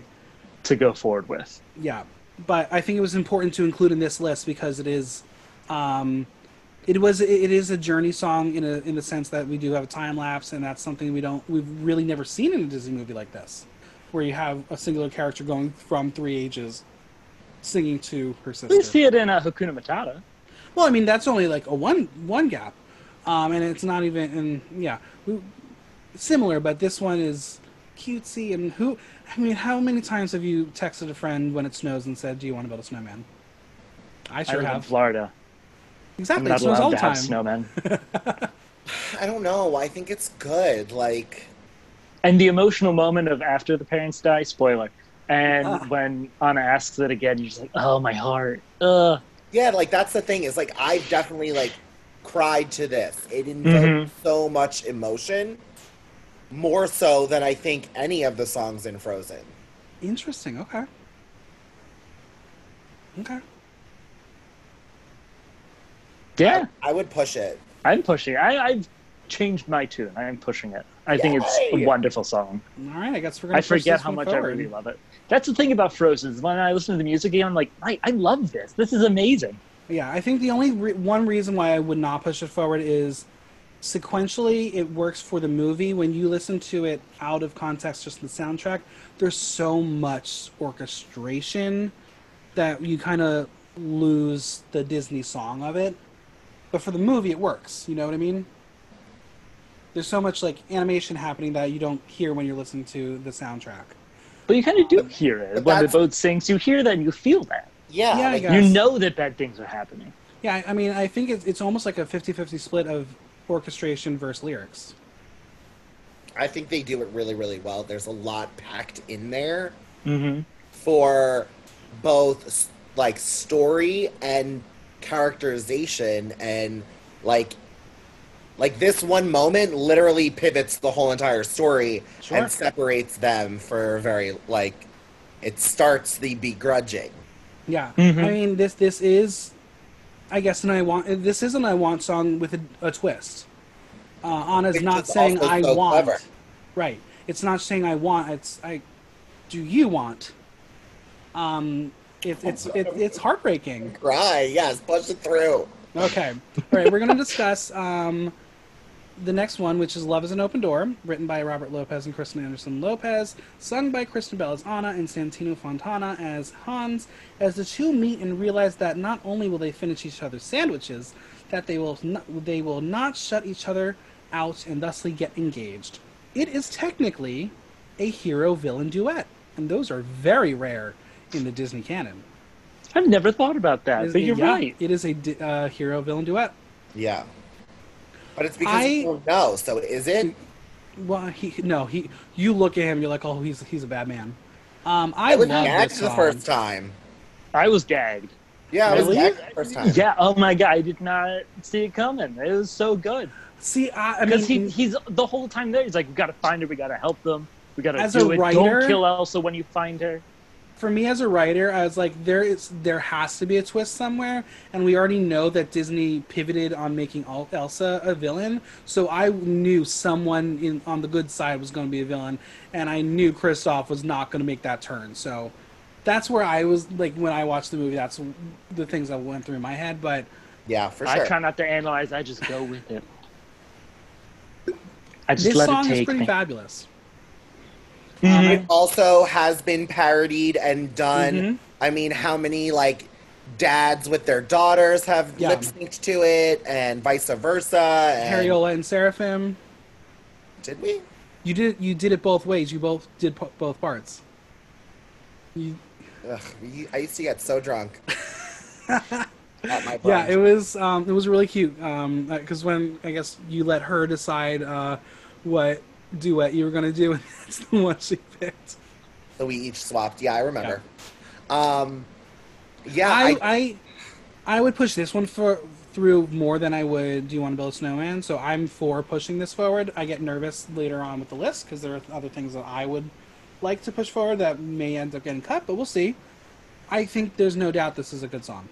to go forward with. Yeah, but I think it was important to include in this list because it is, um, it was it is a journey song in a in the sense that we do have a time lapse, and that's something we don't we've really never seen in a Disney movie like this, where you have a singular character going from three ages, singing to her sister. We see it in uh, Hakuna Matata. Well, I mean that's only like a one one gap. Um, and it's not even, and yeah, we, similar, but this one is cutesy. And who, I mean, how many times have you texted a friend when it snows and said, "Do you want to build a snowman?" I I sure live in have. Florida. I'm Exactly, it not snows all allowed the to have time. snowmen. I don't know. I think it's good. Like, and the emotional moment of after the parents die, spoiler. And Ah. when Anna asks it again, you're just like, oh, my heart. Ugh. yeah, like that's the thing is like I've definitely like cried to this. It invoked Mhm. so much emotion, more so than I think any of the songs in Frozen. Interesting. Okay. Okay. Yeah, I would push it. I'm pushing. I, I've changed my tune. I'm pushing it. I think it's a wonderful song. All right. I guess we're gonna. I push forget this how much forward. I really love it. That's the thing about Frozen. Is when I listen to the music again, I'm like, I, I love this. This is amazing. Yeah, I think the only re- one reason why I would not push it forward is sequentially it works for the movie. When you listen to it out of context, just the soundtrack, there's so much orchestration that you kind of lose the Disney song of it. But for the movie, it works. You know what I mean? There's so much like animation happening that you don't hear when you're listening to the soundtrack. But you kind of do um, hear it but when the boat sinks You hear that and you feel that. Yeah, Yeah, I like, guess. You know that bad things are happening. Yeah, I I mean, I think it's, it's almost like a 50-50 split of orchestration versus lyrics. I think they do it really, really well. There's a lot packed in there Mm-hmm. for both like story and characterization and like like this one moment literally pivots the whole entire story Sure. and separates them for very like it starts the begrudging Yeah, Mhm. I mean this this is, I guess, an I want this is an I want song with a, a twist. Uh, Anna's Which not saying I so want, clever. right? It's not saying I want. It's I, do you want? Um, it, it's it, it's heartbreaking. cry yes push it through Okay, all right, we're gonna discuss um, the next one, which is "Love Is an Open Door," written by Robert Lopez and Kristen Anderson Lopez, sung by Kristen Bell as Anna and Santino Fontana as Hans. As the two meet and realize that not only will they finish each other's sandwiches, that they will not, they will not shut each other out and thusly get engaged. It is technically a hero-villain duet, and those are very rare in the Disney canon. I've never thought about that, but you're yeah, right. It is a uh, hero-villain duet. yeah but it's because I- you don't know so is it Well, he no, he. You look at him, you're like, oh, he's he's a bad man. Um, I, i was love gagged this the first time I was gagged. yeah i was gagged the first time Yeah. Oh my god, I did not see it coming. It was so good See, I, I mean, because he he's the whole time there. He's like, we got to find her. We got to help them. We got to do it. writer- Don't kill Elsa when you find her. For me as a writer, I was like, there is there has to be a twist somewhere, and we already know that Disney pivoted on making Elsa a villain, so I knew someone in on the good side was going to be a villain, and I knew Kristoff was not going to make that turn. So that's where I was like when I watched the movie. That's the things that went through my head, but. yeah for sure. I try not to analyze. I just go with it. I just This let song it is take pretty me. fabulous. Mhm. It also has been parodied and done. Mhm. I mean, how many like dads with their daughters have Yeah. lip synced to it, and vice versa. And Hariola and Seraphim. did we? You did you did it both ways. You both did po- both parts. You, Ugh, I used to get so drunk. my yeah, it was um, it was really cute. Um, because when I guess you let her decide uh, what duet you were gonna do, and that's the one she picked. so we each swapped. Yeah, I remember. Um, yeah, I, I, I I would push this one for through more than I would. Do you want to build a snowman? So I'm for pushing this forward. I get nervous later on with the list because there are other things that I would like to push forward that may end up getting cut, but we'll see. I think there's no doubt this is a good song.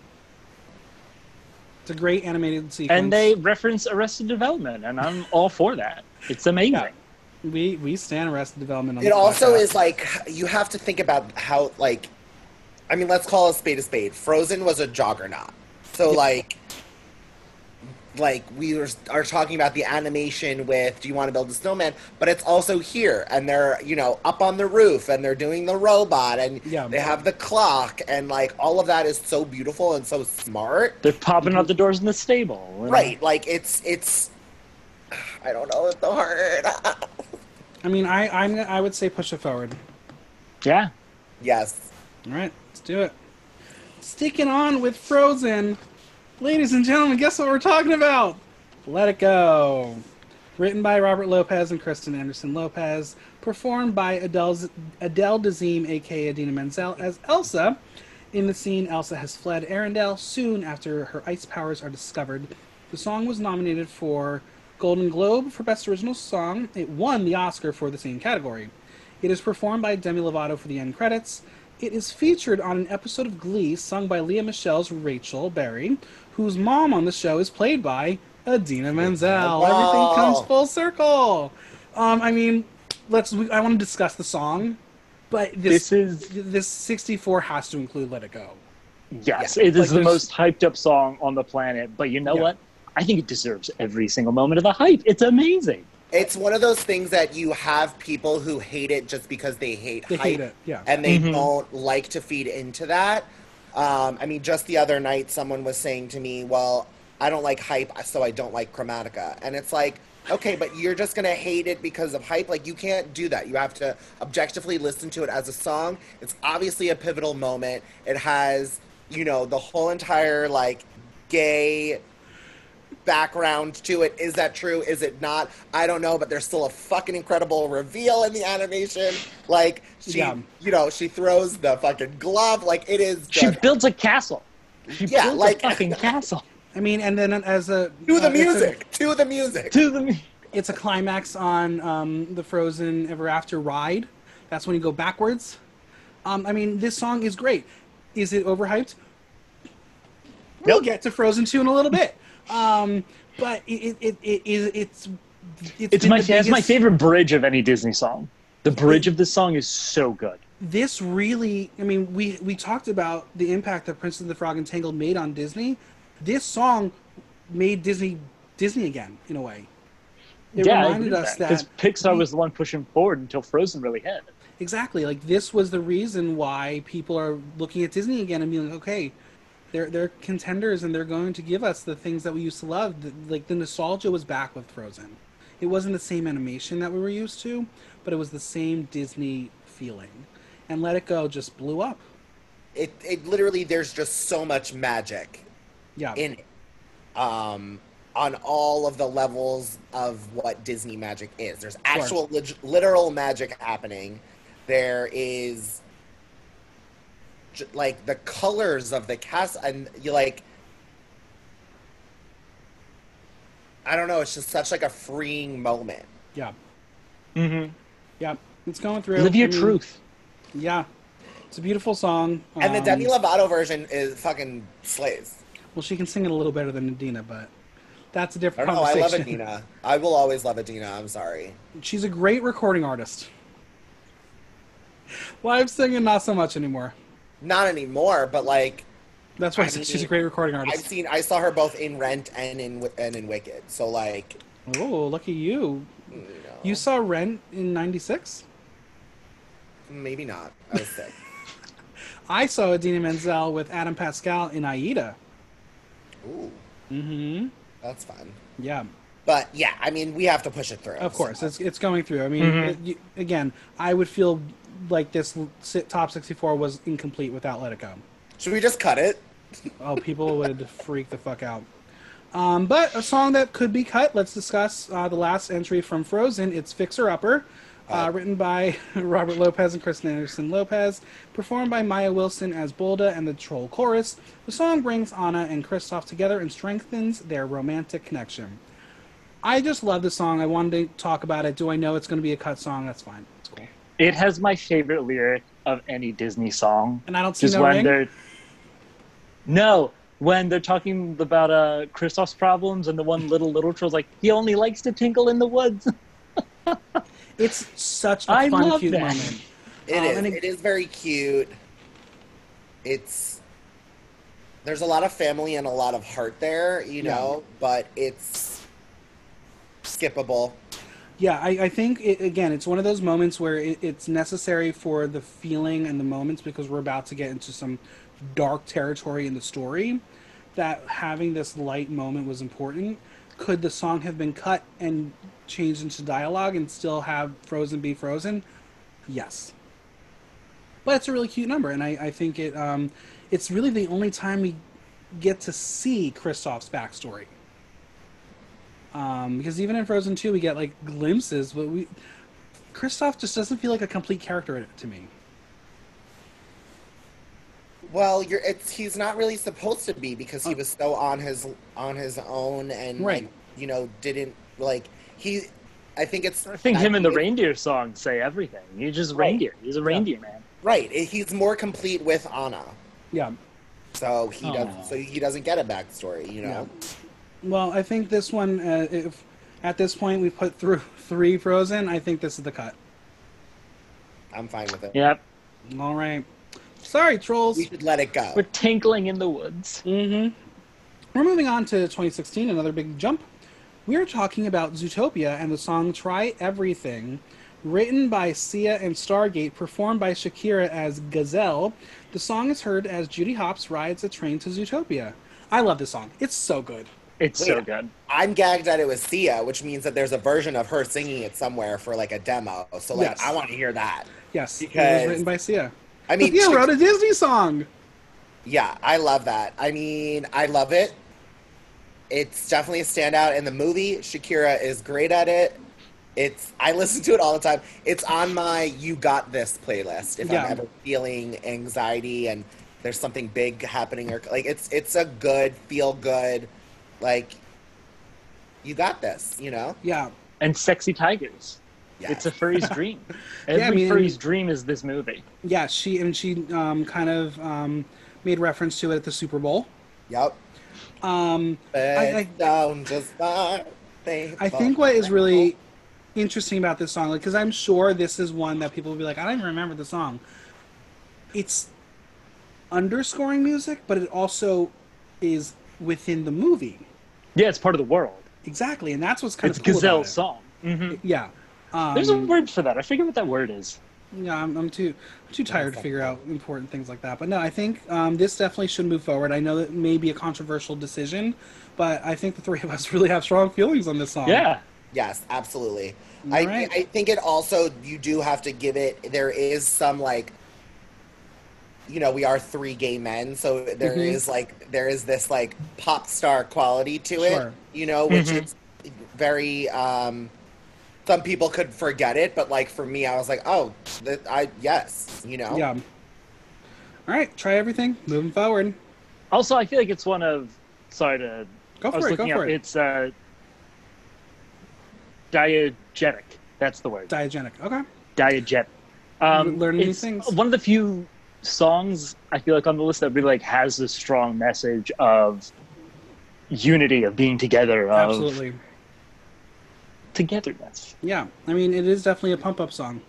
It's a great animated sequence. And they reference Arrested Development, and I'm all for that. It's amazing. Yeah. We we stand Arrested Development. On it also podcast. is like you have to think about how like i mean let's call a spade a spade frozen was a juggernaut so like like we were, are talking about the animation with do you want to build a snowman but it's also here and they're you know up on the roof and they're doing the robot and Yeah. they have the clock and like all of that is so beautiful and so smart They're popping out the doors in the stable. right like it's it's I don't know the word. I mean, I I'm, I would say push it forward. Yeah. yes. All right, let's do it. Sticking on with Frozen, ladies and gentlemen, guess what we're talking about? Let It Go. Written by Robert Lopez and Kristen Anderson Lopez, performed by Adele's, Adele Dazeem, aka Idina Menzel, as Elsa. In the scene, Elsa has fled Arendelle soon after her ice powers are discovered. The song was nominated for Golden Globe for Best Original Song. It won the Oscar for the same category. It is performed by Demi Lovato for the end credits. It is featured on an episode of Glee sung by Lea Michele's Rachel Berry, whose mom on the show is played by Idina Menzel. Wow. Everything comes full circle. Um, I mean, let's. We, I want to discuss the song, but this This is this 64 has to include "Let It Go." yes, Yeah, it is like the most hyped up song on the planet. But you know Yeah. what? I think it deserves every single moment of the hype. It's amazing. It's one of those things that you have people who hate it just because they hate They hype, hate it, yeah. and they Mhm. don't like to feed into that. Um, I mean, just the other night, someone was saying to me, "Well, I don't like hype, so I don't like Chromatica," and it's like, okay, but you're just gonna hate it because of hype. Like, you can't do that. You have to objectively listen to it as a song. It's obviously a pivotal moment. It has, you know, the whole entire like gay background to it. Is that true? Is it not? I don't know, but there's still a fucking incredible reveal in the animation. Like she, Yeah. you know, she throws the fucking glove. Like it is. She just- builds a castle. She Yeah, builds like- a fucking castle I mean, and then as a to the uh, it's a- music. To the music. to the. it's a climax on um, the Frozen Ever After ride. That's when you go backwards. Um, I mean, this song is great. Is it overhyped? We'll get to Frozen 2 in a little bit. Um, but it, it, it, it, it's it's, It's my the that's my favorite bridge of any Disney song. The bridge of this song is so good. This really, I mean, we we talked about the impact that Prince and the Frog and Tangled made on Disney. This song made Disney Disney again in a way. It yeah, reminded us that because Pixar we- was the one pushing forward until Frozen really hit. Exactly. Like this was the reason why people are looking at Disney again and being like, okay, they're they're contenders and they're going to give us the things that we used to love. The- Like the nostalgia was back with Frozen. It wasn't the same animation that we were used to, but it was the same Disney feeling. And Let It Go just blew up. It, it literally, there's just so much magic Yeah. in it. Um, on all of the levels of what Disney magic is. There's actual leg- literal magic happening. There is like the colors of the cast and you like I don't know, it's just such like a freeing moment. yeah. Mm-hmm. Yeah. It's going through. Live your I mean, truth. Yeah. It's a beautiful song. And the Um, Demi Lovato version is fucking slays. Well, she can sing it a little better than Idina, but that's a different don't know, I love conversation. Idina. I will always love Idina, I'm sorry. She's a great recording artist. Live singing, not so much anymore. Not anymore, but like That's why I said she's a great recording artist. I've seen I saw her both in Rent and in and in Wicked. So like Oh, lucky you. you know, You saw Rent in 96? maybe not. I was sick. I saw Idina Menzel with Adam Pascal in Aida. Ooh, Mm-hmm. that's fun. Yeah, But yeah, I mean, we have to push it through. of course. so. It's, it's going through. I mean, Mhm. it- you- again, I would feel like this top 64 was incomplete without Let It Go. Should we just cut it? Oh, people would freak the fuck out. Um, but a song that could be cut. Let's discuss uh, the last entry from Frozen. It's "Fixer Upper," uh, Uh, written by Robert Lopez and Kristen Anderson Lopez, performed by Maia Wilson as Bulda and the Troll Chorus. The song brings Anna and Kristoff together and strengthens their romantic connection. I just love the song. I wanted to talk about it. Do I know it's going to be a cut song? That's fine. It's cool. It has my favorite lyric of any Disney song. And I don't see Just no when ring. they're no, when they're talking about uh Kristoff's problems, and the one little little troll's like, he only likes to tinkle in the woods. It's such a I fun, love cute that. moment. It um, is. It, it is very cute. It's there's a lot of family and a lot of heart there, you Yeah. know, but it's skippable. Yeah, I, I think it, again, it's one of those moments where it, it's necessary for the feeling and the moments because we're about to get into some dark territory in the story. That having this light moment was important. could the song have been cut and changed into dialogue and still have Frozen be Frozen? Yes. But it's a really cute number, and I, I think it um, it's really the only time we get to see Kristoff's backstory. Um, because even in Frozen 2, we get like glimpses, but we Kristoff just doesn't feel like a complete character to me. Well, you're it's he's not really supposed to be because he Oh. was so on his on his own and Right. like, you know didn't like he. I think it's. I think him and the it's- reindeer song say everything. He's just Right. reindeer. He's a reindeer man. Right, he's more complete with Anna, Yeah. so he Aw. does. So he doesn't get a backstory, you know. Well, I think this one, uh, if at this point we put through three Frozen, I think this is the cut. I'm fine with it. Yep. All right. Sorry, trolls. We should let it go. We're tinkling in the woods. Mm-hmm. We're moving on to 2016, another big jump. We're talking about Zootopia and the song Try Everything, written by Sia and Stargate, performed by Shakira as Gazelle. The song is heard as Judy Hopps rides a train to Zootopia. I love this song. It's so good. It's Wait. so good. I'm gagged that it was Sia, which means that there's a version of her singing it somewhere for like a demo. So like, Yes. I want to hear that. Yes, it Because- was written by Sia. I mean, Sia wrote a Disney song. Yeah, I love that. I mean, I love it. It's definitely a standout in the movie. Shakira is great at it. It's I listen to it all the time. It's on my "You Got This" playlist if Yeah. I'm ever feeling anxiety and there's something big happening or like it's it's a good feel good like you got this, you know? Yeah, And sexy tigers. Yeah. It's a furry's dream. Every I mean- furry's dream is this movie. yeah. She and she um, kind of um, made reference to it at the Super Bowl. Yep. Um, I- But down just I think what is really interesting about this song, like, because I'm sure this is one that people will be like, I don't even remember the song. It's underscoring music, but it also is within the movie. Yeah, it's part of the world. Exactly, and that's what's kind It's of cool Gazelle's about song. hmm. Yeah. Um, There's a word for that. I forget what that word is. Yeah, I'm, I'm too I'm too tired to figure out important things like that. But no, I think um, this definitely should move forward. I know that may be a controversial decision, but I think the three of us really have strong feelings on this song. Yeah. Yes, absolutely. I, Right. I think it also you do have to give it. There is some like, you know, we are three gay men, so there is Mhm. like there is this like pop star quality to it. You know, which Mhm. is very. um Some people could forget it, but like for me, I was like, oh, that I yes, you know. Yeah. All right, try everything. Moving forward. Also, I feel like it's one of. Sorry to. Go I was for it. Go looking for up. it. It's uh, diegetic. That's the word. Diagenic. Okay. Diegetic. Um, Learning new things. One of the few songs I feel like on the list that really like has this strong message of unity, of being together, of Absolutely. togetherness. Yeah. I mean, it is definitely a pump up song.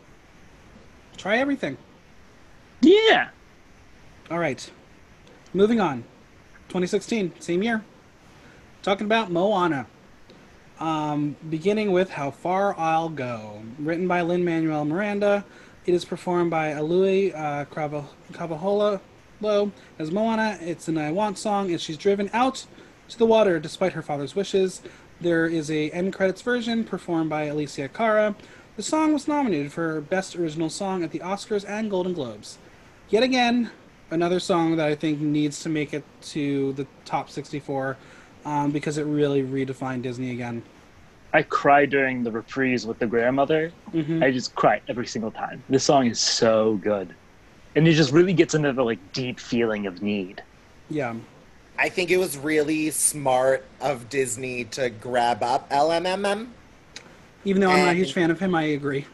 Try everything. Yeah. All right. Moving on. 2016, same year. Talking about Moana. Um, beginning with How Far I'll Go. Written by Lin Manuel Miranda. It is performed by Auli'i uh, Crava- as Moana. It's an I Want song, and she's driven out to the water despite her father's wishes. There is a end credits version performed by Alessia Cara. The song was nominated for Best Original Song at the Oscars and Golden Globes. Yet again, another song that I think needs to make it to the top 64 um, because it really redefined Disney again. I cry during the reprise with the grandmother. Mhm. I just cry every single time. This song is so good. And it just really gets into the like deep feeling of need. Yeah, I think it was really smart of Disney to grab up LMM. even though I'm not a huge fan of him, I agree.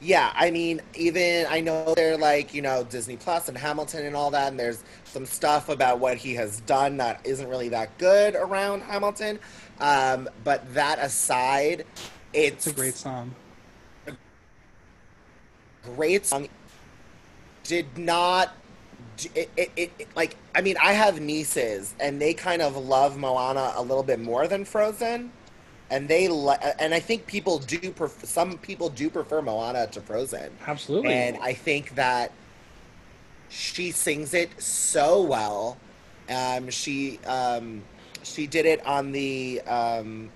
Yeah, I mean, even I know they're like, you know, Disney Plus and Hamilton and all that, and there's some stuff about what he has done that isn't really that good around Hamilton. Um, but that aside, it's, It's a great song. great song. Did not. It, it, it, it- like I mean I have nieces and they kind of love Moana a little bit more than Frozen, and they and I think people do pref- some people do prefer Moana to Frozen. Absolutely. And I think that she sings it so well. Um, she um, she did it on the um,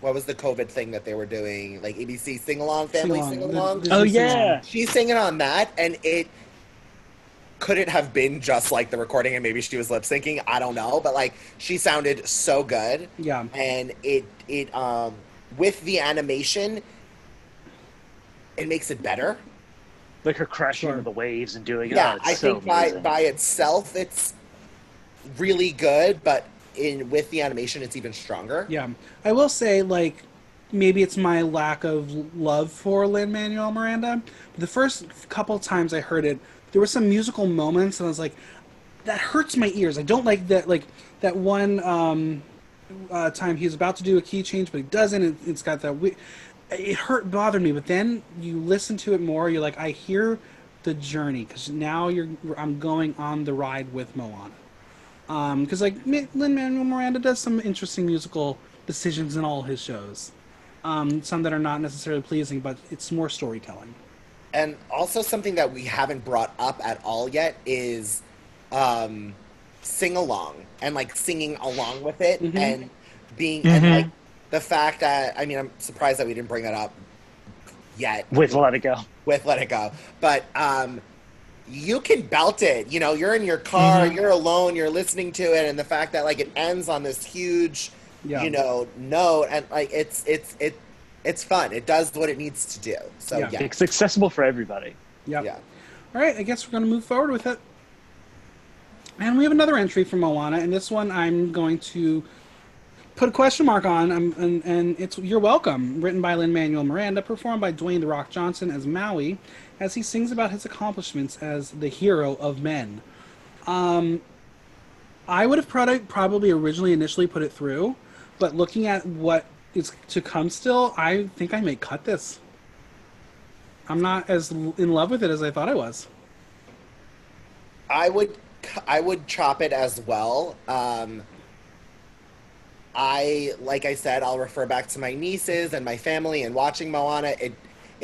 what was the COVID thing that they were doing? Like ABC sing along, family Sing-along. sing The- along. the- Oh yeah. She's singing on that, and it couldn't have been just like the recording, and maybe she was lip syncing. I don't know, but like she sounded so good, Yeah. and it it um with the animation, it makes it better. Like her crashing Sure. into the waves and doing it. Yeah, oh, I so think by by itself, it's really good, but in with the animation, it's even stronger. Yeah, I will say like maybe it's my lack of love for Lin Manuel Miranda. But the first couple times I heard it, there were some musical moments, and I was like, that hurts my ears. I don't like that. Like that one um, uh, time he's about to do a key change, but he doesn't. It, it's got that. We- it hurt, bothered me. But then you listen to it more. You're like, I hear the journey because now you're. I'm going on the ride with Moana because like Lin Manuel Miranda does some interesting musical decisions in all his shows. Um, some that are not necessarily pleasing, but it's more storytelling. And also something that we haven't brought up at all yet is um, sing along and like singing along with it Mhm. and being and Mhm. like the fact that I mean I'm surprised that we didn't bring that up yet with Let It Go. with Let It Go, but um, you can belt it. You know, you're in your car, Mhm. you're alone, you're listening to it, and the fact that like it ends on this huge, Yeah. you know, note, and like it's it's it it's fun. It does what it needs to do. So Yeah. yeah, It's accessible for everybody. Yep. yeah. All right, I guess we're going to move forward with it. And we have another entry from Moana, and this one I'm going to put a question mark on, um, and, and it's "You're Welcome," written by Lin Manuel Miranda, performed by Dwayne the Rock Johnson as Maui, as he sings about his accomplishments as the hero of men. Um, I would have prob- probably originally initially put it through, but looking at what is to come still, I think I may cut this. I'm not as in love with it as I thought I was. I would I would chop it as well. Um, I like I said, I'll refer back to my nieces and my family and watching Moana. It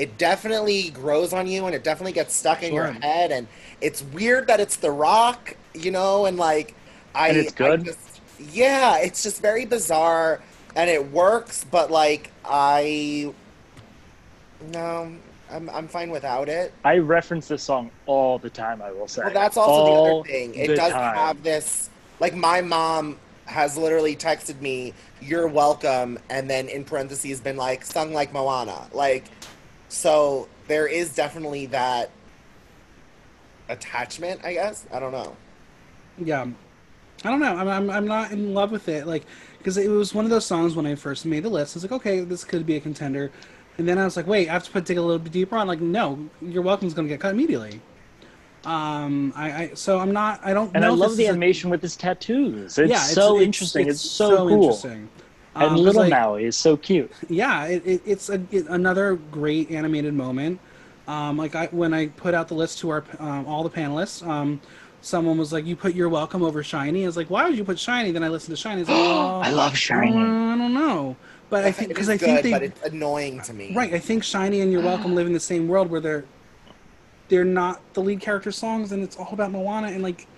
it definitely grows on you and it definitely gets stuck in your head and it's weird that it's The Rock, you know, and like I And it's good? I just, yeah, it's just very bizarre and it works, but like I no, I'm I'm fine without it. I reference this song all the time. I will say. Well, that's also All the other thing. It does time. have this. Like my mom has literally texted me, "You're welcome," and then in parentheses been like, "Sung like Moana." Like, so there is definitely that attachment. I guess I don't know. Yeah, I don't know. I'm I'm, I'm not in love with it. Like, because it was one of those songs when I first made the list. I was like, okay, this could be a contender, and then I was like, wait, I have to put dig a little bit deeper on. Like, no, you're welcome's going to get cut immediately. Um, I, I so I'm not. I don't. And I know if love the is a- animation with his tattoos. It's yeah, so interesting. It's, so, cool. interesting. Um, And 'cause, little like, Maui is so cute. yeah, it, it, it's a, it, another great animated moment. Um, like I, when I put out the list to our um, all the panelists, um, someone was like, "You put you're welcome over Shiny." I was like, "Why would you put Shiny?" Then I listened to Shiny. I like, oh, I love Shiny. I don't know, but I think It because is I think good, they but it's annoying to me. right. I think Shiny and You're Welcome live in the same world where they're they're not the lead character songs, and it's all about Moana, and like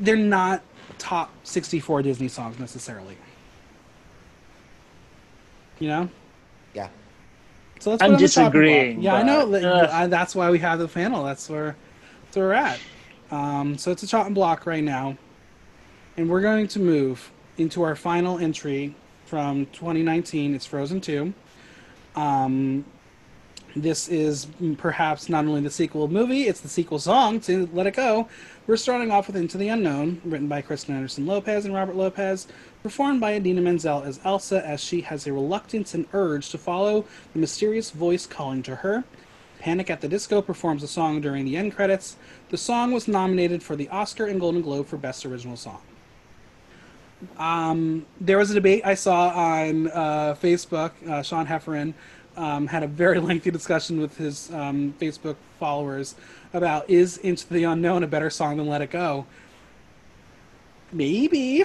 they're not top sixty-four Disney songs necessarily. You know. Yeah. So let's I'm put it on the chopping disagreeing, Yeah, I know. uh. That's why we have the panel. That's where, that's where we're at. Um, so it's a chopping block right now, and we're going to move into our final entry from 2019. It's Frozen 2. Um, this is perhaps not only the sequel movie, it's the sequel song to Let It Go. We're starting off with Into the Unknown, written by Kristen Anderson Lopez and Robert Lopez, performed by Idina Menzel as Elsa as she has a reluctance and urge to follow the mysterious voice calling to her. Panic at the Disco performs the song during the end credits. The song was nominated for the Oscar and Golden Globe for Best Original Song. Um, there was a debate I saw on uh, Facebook. Uh, Sean Heffernan um, had a very lengthy discussion with his um, Facebook followers about is Into the Unknown a better song than Let It Go? Maybe.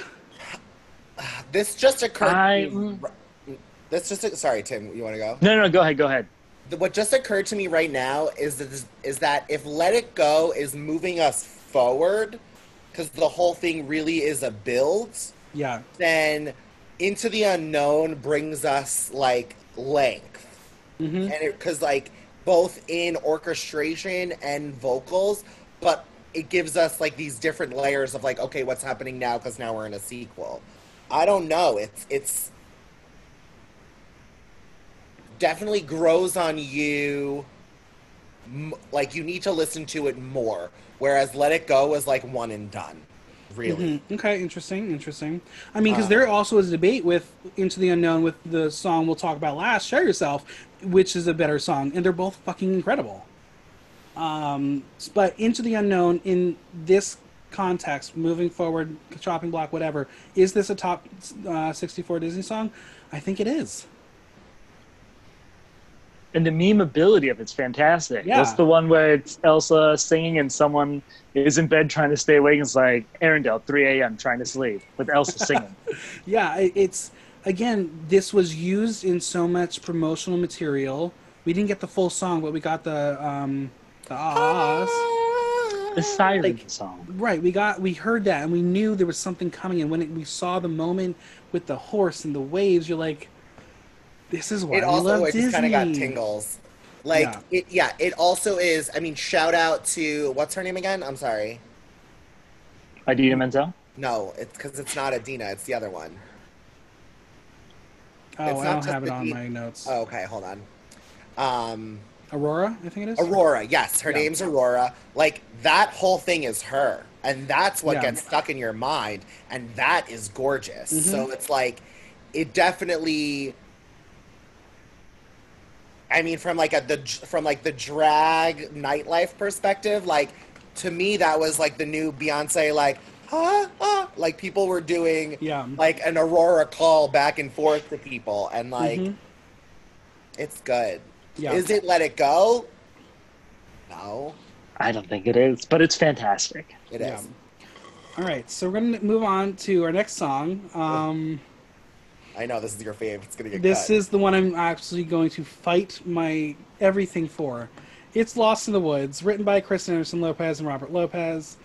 This just occurred. I- To me, this just sorry, Tim. You want to go? No, no, go ahead, go ahead. What just occurred to me right now is that this, is that if Let It Go is moving us forward, because the whole thing really is a build, Yeah. then Into the Unknown brings us like length, mm-hmm. and because like both in orchestration and vocals, but it gives us like these different layers of like, okay, what's happening now? Because now we're in a sequel. I don't know. It's it's definitely grows on you. Like you need to listen to it more. Whereas Let It Go was like one and done. Really. Mhm. Okay, interesting, interesting. I mean, because Uh, there also is a debate with Into the Unknown with the song we'll talk about last, Share Yourself, which is a better song, and they're both fucking incredible. Um, but Into the Unknown in this context, moving forward, chopping block, whatever, is this a top uh, 64 Disney song? I think it is. And the memeability of it's fantastic. Yeah. That's the one where it's Elsa singing and someone is in bed trying to stay awake. And it's like Arendelle, 3 a.m. trying to sleep with Elsa singing. Yeah, it's again. This was used in so much promotional material. We didn't get the full song, but we got the um, the ahs. The siren Like- song. Right, we got we heard that and we knew there was something coming. And when it, we saw the moment with the horse and the waves, you're like, "This is why it we also love it Disney." kind of got tingles. Like Yeah. it, yeah. It also is. I mean, shout out to what's her name again? I'm sorry. Idina Menzel. No, it's because it's not Idina. It's the other one. Oh, it's I not don't have it the on beat. my notes. Oh, okay, hold on. Um, Aurora, I think it is. Aurora. Yes, her Yeah. name's Aurora. Like that whole thing is her, and that's what Yeah. gets stuck in your mind, and that is gorgeous. Mhm. So it's like, it definitely. I mean, from like a the from like the drag nightlife perspective, like to me that was like the new Beyonce, like ah, ah, like people were doing Yeah. like an Aurora call back and forth to people, and like Mhm. it's good. Yeah. Is it Let It Go? No, I don't think it is, but it's fantastic. it is. Yeah. All right, so we're gonna move on to our next song. Um, I know this is your favorite. It's gonna get this cut. is the one I'm actually going to fight my everything for. It's Lost in the Woods, written by Kristen Anderson Lopez and Robert Lopez,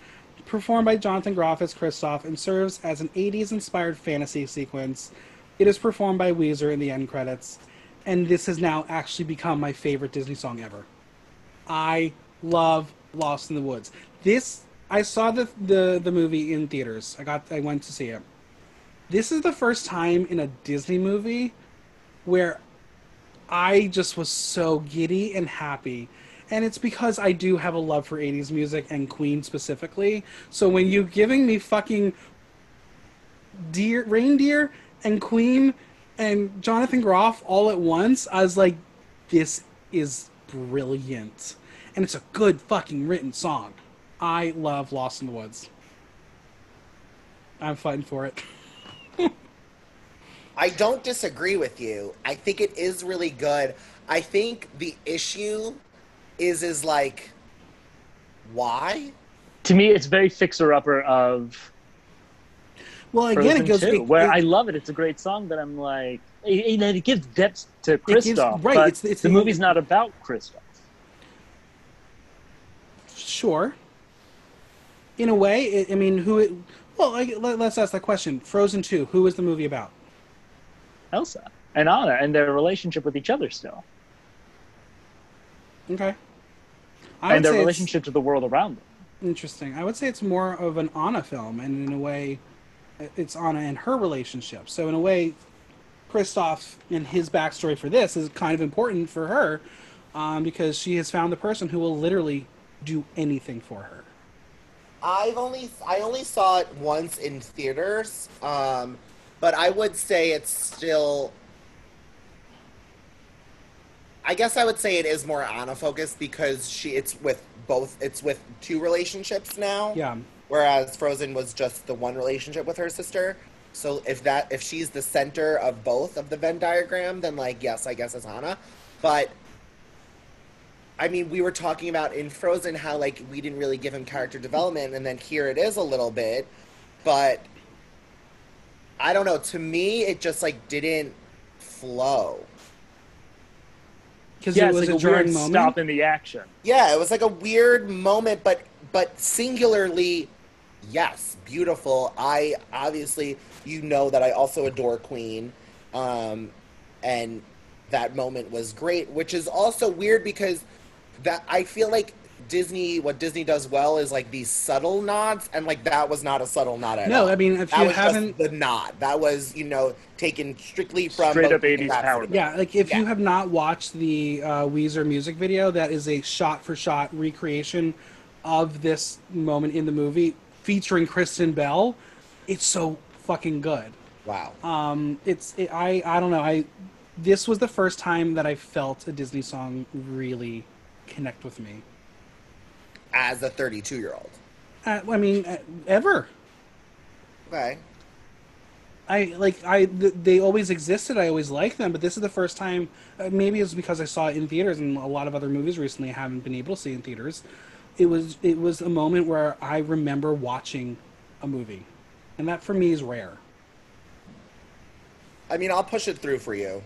performed by Jonathan Groff as Kristoff, and serves as an 80s inspired fantasy sequence. It is performed by Weezer in the end credits, and this has now actually become my favorite Disney song ever. I love Lost in the Woods. This I saw the the the movie in theaters. I got I went to see it. This is the first time in a Disney movie where I just was so giddy and happy. And it's because I do have a love for 80s music and Queen specifically. So when you giving me fucking deer reindeer and Queen and Jonathan Groff all at once, I was like, this is brilliant. And it's a good fucking written song. I love Lost in the Woods. I'm fighting for it. I don't disagree with you. I think it is really good. I think the issue is is like why? To me, it's very fixer-upper of Well, again, Frozen it goes 2, it- where it- I love it. It's a great song, but I'm like, it, it, gives depth to Kristoff. right, it's- it's the movie's not about Kristoff. Sure. In a way, it, I mean, who? It, well, let, let's ask that question. Frozen Two. Who is the movie about? Elsa and Anna and their relationship with each other still, Okay. I and their relationship to the world around them. interesting. I would say it's more of an Anna film, and in a way, it's Anna and her relationship. So in a way, Kristoff and his backstory for this is kind of important for her, um, because she has found the person who will literally do anything for her. I've only I only saw it once in theaters, um, but I would say it's still. I guess I would say it is more Anna focused because she it's with both it's with two relationships now. Yeah. Whereas Frozen was just the one relationship with her sister. So if that if she's the center of both of the Venn diagram, then like yes, I guess it's Anna. But I mean, we were talking about in Frozen how like we didn't really give him character development, and then here it is a little bit, but I don't know. To me, it just like didn't flow. Because Yeah, it was like a a jarring weird moment. stop in the action. Yeah, it was like a weird moment, but but singularly, yes, beautiful. I obviously, you know that I also adore Queen, um, and that moment was great. Which is also weird because that I feel like Disney, what Disney does well is like these subtle nods, and like that was not a subtle nod at all. No, I mean if that you was haven't, just the nod. That was you know taken strictly from Straight up Bohemian 80s power. Yeah, like if you have not watched the uh, Weezer music video, that is a shot-for-shot recreation of this moment in the movie featuring Kristen Bell. It's so fucking good. Wow. Um, it's it, I I don't know I this was the first time that I felt a Disney song really connect with me. As a 32 year old. Uh, I mean, uh, ever. Okay. I like I th- they always existed. I always liked them, but this is the first time. Uh, maybe it's because I saw it in theaters, and a lot of other movies recently I haven't been able to see in theaters. It was it was a moment where I remember watching a movie, and that for me is rare. I mean, I'll push it through for you.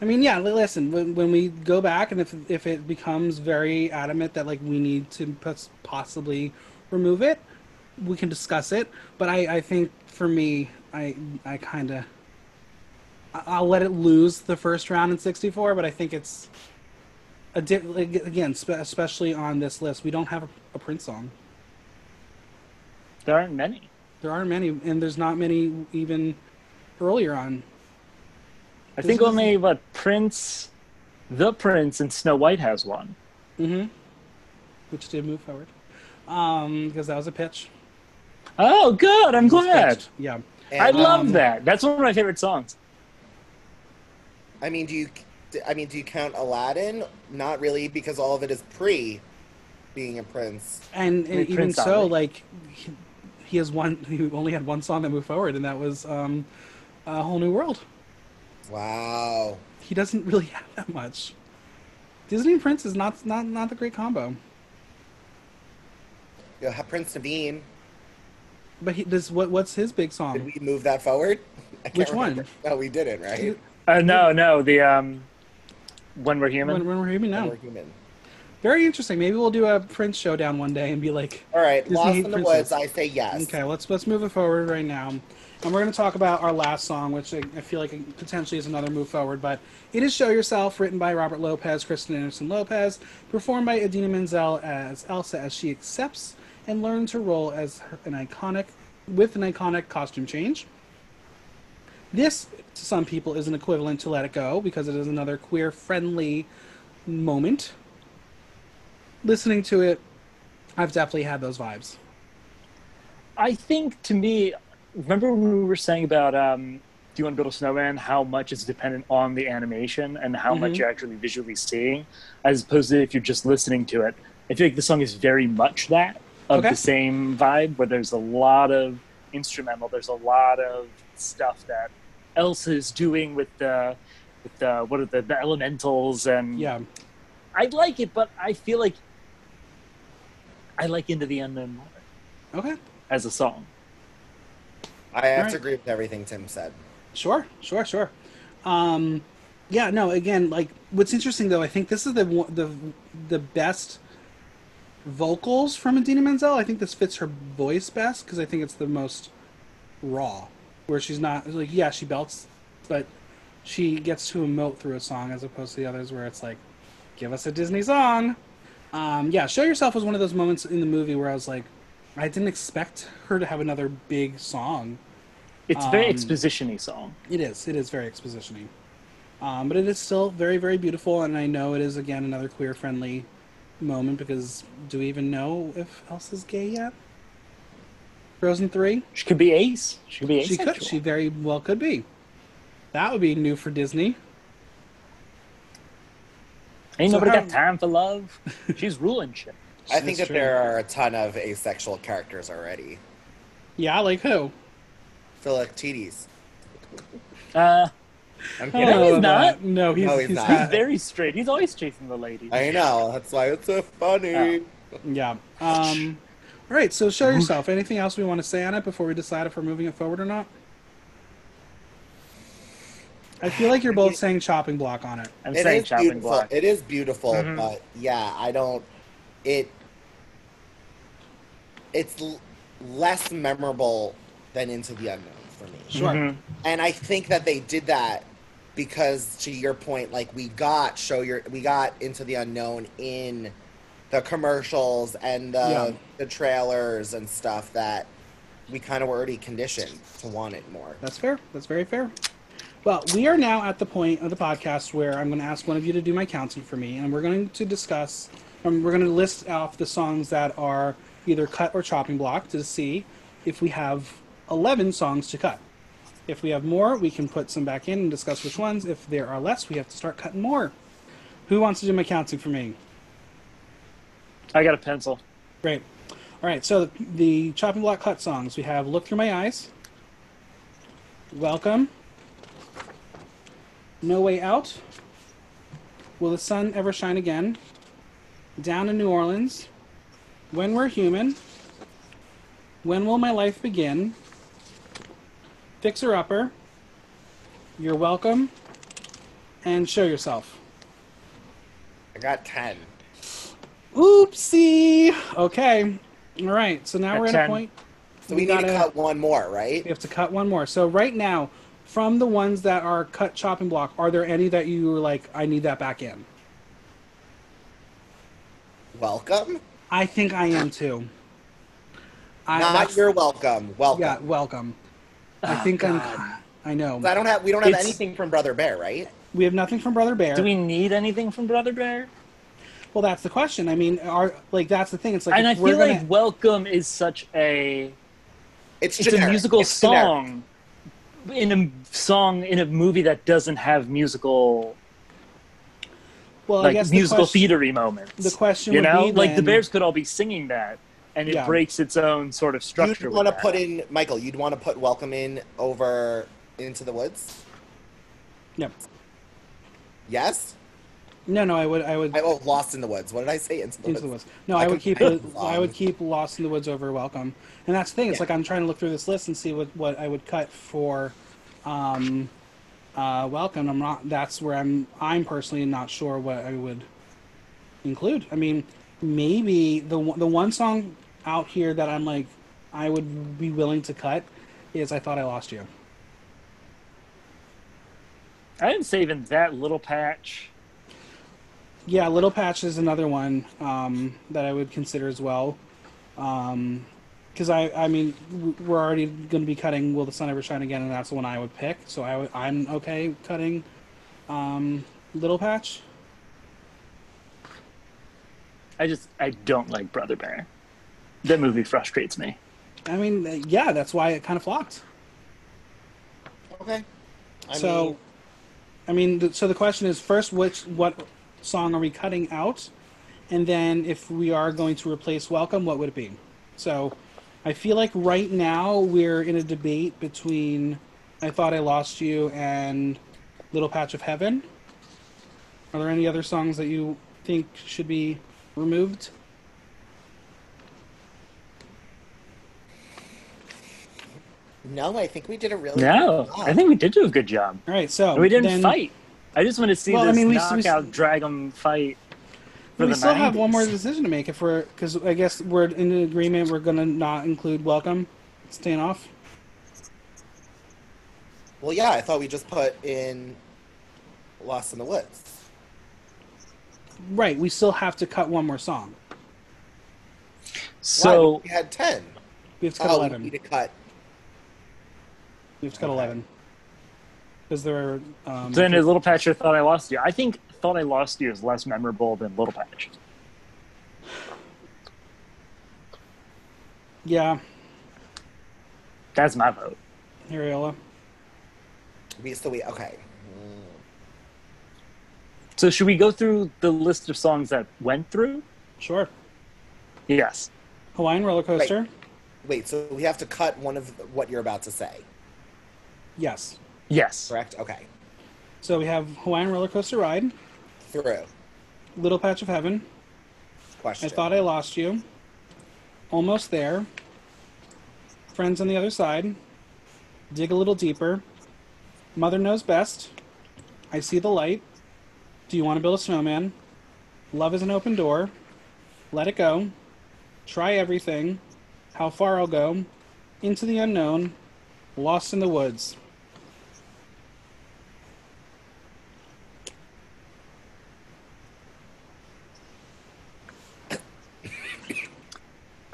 I mean, yeah. Listen, when, when we go back, and if if it becomes very adamant that like we need to possibly remove it, we can discuss it. But I, I think for me, I I kind of I'll let it lose the first round in '64. But I think it's a di- like, again, spe- especially on this list, we don't have a, a Prince song. There aren't many. There aren't many, and there's not many even earlier on. I This think is- only what Prince, the Prince, and Snow White has one. Mm-hmm. Which did move forward, um, because that was a pitch. Oh, good! I'm glad. pitched. Yeah. I And, love um, that. That's one of my favorite songs. I mean, do you? I mean, do you count Aladdin? Not really, because all of it is pre being a prince. And, and Made even Prince so, Ali. like he, he has one. He only had one song that moved forward, and that was um, a whole new world. Wow. He doesn't really have that much. Disney and Prince is not not not the great combo. You have Prince Naveen. But he does what? What's his big song? Did we move that forward? I can't Which one? remember. No, we didn't, right? Uh, no, no, the um, when we're human. When, when we're human now. We're human. Very interesting. Maybe we'll do a Prince showdown one day and be like, All right, Disney Lost in the princess. Woods. I say yes. Okay, let's let's move it forward right now, and we're going to talk about our last song, which I, I feel like potentially is another move forward. But it is "Show Yourself," written by Robert Lopez, Kristen Anderson Lopez, performed by Idina Menzel as Elsa as she accepts and learns her role as an iconic with an iconic costume change. This, to some people, is an equivalent to "Let It Go" because it is another queer-friendly moment. Listening to it, I've definitely had those vibes. I think to me, remember when we were saying about um, do you want to build a snowman? How much is dependent on the animation and how much Mhm. you're actually visually seeing, as opposed to if you're just listening to it. I feel like the song is very much that of Okay. the same vibe, where there's a lot of instrumental. There's a lot of stuff that Elsa is doing with the with the what are the, the elementals and Yeah. I like it, but I feel like I like Into the Unknown more Okay. as a song. I have Alright. to agree with everything Tim said. Sure, sure, sure. Um, yeah, no. Again, like what's interesting though, I think this is the one- the the best vocals from Idina Menzel. I think this fits her voice best because I think it's the most raw, where she's not like yeah she belts, but she gets to emote through a song as opposed to the others where it's like, give us a Disney song. Um, yeah, show yourself was one of those moments in the movie where I was like, I didn't expect her to have another big song. It's a very Um, exposition-y song. It is. It is very expositioning. Um, but it is still very, very beautiful, and I know it is again another queer-friendly moment because do we even know if Elsa's gay yet? Frozen three. She could be ace. She could be ace. She could. She very well could be. That would be new for Disney. Ain't So nobody how- got time for love. She's ruling shit. I think that true. there are a ton of asexual characters already. Yeah, like who? Philoctetes. Uh, I'm kidding. don't he's not. No, he's, No, he's he's not. he's very straight. He's always chasing the lady. I know. That's why it's so funny. Oh. Yeah. Um, all right. So show yourself. Anything else we want to say on it before we decide if we're moving it forward or not? I feel like you're both saying chopping block on it. I'm It saying is chopping beautiful. block. It is beautiful, Mhm. but yeah, I don't. It. it's l- less memorable than Into the Unknown for me. Sure. Mhm. And I think that they did that because, to your point, like we got show your we got Into the Unknown in the commercials and the Yeah. the trailers and stuff that we kind of were already conditioned to want it more. That's fair. That's very fair. Well, we are now at the point of the podcast where I'm going to ask one of you to do my counting for me, and we're going to discuss. Um, we're going to list off the songs that are either cut or chopping block to see if we have 11 songs to cut. If we have more, we can put some back in and discuss which ones. If there are less, we have to start cutting more. Who wants to do my counting for me? I got a pencil. Great. All right, so the, the chopping block cut songs we have "Look Through My Eyes," "Welcome," "No Way Out," "Will the Sun Ever Shine Again," "Down in New Orleans," "When We're Human," "When Will My Life Begin," "Fixer Upper," "You're Welcome," and "Show Yourself." I got ten. Oopsie. Okay. All right. So now At we're at a 10. point. So we, need gotta- to cut one more, right? We have to cut one more. So right now, from the ones that are cut chopping block, are there any that you were like, I need that back in? Welcome. I think I am too. I, Not that's- you're welcome. Welcome. Yeah, welcome. I Oh, think God. I'm. I know. I don't have. We don't have It's- anything from Brother Bear, right? We have nothing from Brother Bear. Do we need anything from Brother Bear? Well, that's the question. I mean, are like that's the thing. It's like and I if feel gonna, like "Welcome" is such a It's, it's generic. a musical It's generic. song in a song in a movie that doesn't have musical well, I like guess the musical question- theatery moments. the question you would know, be like the Bears could all be singing that, and it Yeah. breaks its own sort of structure. You'd want to put in Michael. You'd want to put "Welcome" in over "Into the Woods." Yep. Yes. No, no, I would. I would. I, oh, "Lost in the Woods." What did I say? "Into the Into the Woods." Woods. No, I I, would keep I it. I would keep Lost in the Woods over Welcome, and that's the thing. It's Yeah. like I'm trying to look through this list and see what what I would cut for, um, uh, Welcome. I'm not. That's where I'm. I'm personally not sure what I would include. I mean, maybe the one- the one song out here that I'm like, I would be willing to cut is "I Thought I Lost You." I didn't say even that little patch. Yeah, Little Patch is another one um, that I would consider as well. Because I, I mean, we're already going to be cutting "Will the Sun Ever Shine Again," and that's the one I would pick. So I, I'm okay cutting um, Little Patch. I just I don't like Brother Bear. That movie frustrates me. I mean, uh, yeah, that's why it kind of flopped. Okay. I so, mean, I mean, so the question is first, which what song are we cutting out, and then if we are going to replace "Welcome," what would it be? So, I feel like right now we're in a debate between "I Thought I Lost You" and "Little Patch of Heaven." Are there any other songs that you think should be removed? no, I think we did a really No, good job. I think we did do a good job. All right, so And we didn't then- fight. I just want to see Well, I this mean, we- we- knockout drag 'em fight. For we the still have one more decision to make if we're because I guess we're in agreement. We're gonna not include "Welcome," staying off. Well, yeah, I thought we just put in "Lost in the Woods." Right, we still have to cut one more song. So Why? we had ten. We have to cut Oh, eleven. we need to cut. We have to cut Okay. eleven because there are. Um, then is Little Patch or Thought I Lost You? I think Thought I Lost You is less memorable than Little Patch. yeah, That's my vote. Ariola. We so we okay. So should we go through the list of songs that went through? Sure. Yes. Hawaiian roller coaster. Wait, so we have to cut one of what you're about to say, Yes. Yes. correct? Okay. So we have Hawaiian roller coaster ride, Through. Little Patch of Heaven. Question. I thought I lost you. Almost there. Friends on the other side. Dig a little deeper. Mother knows best. I see the light. Do you want to build a snowman? Love is an open door. Let it go. Try everything. How Far I'll Go, Into the Unknown, Lost in the Woods.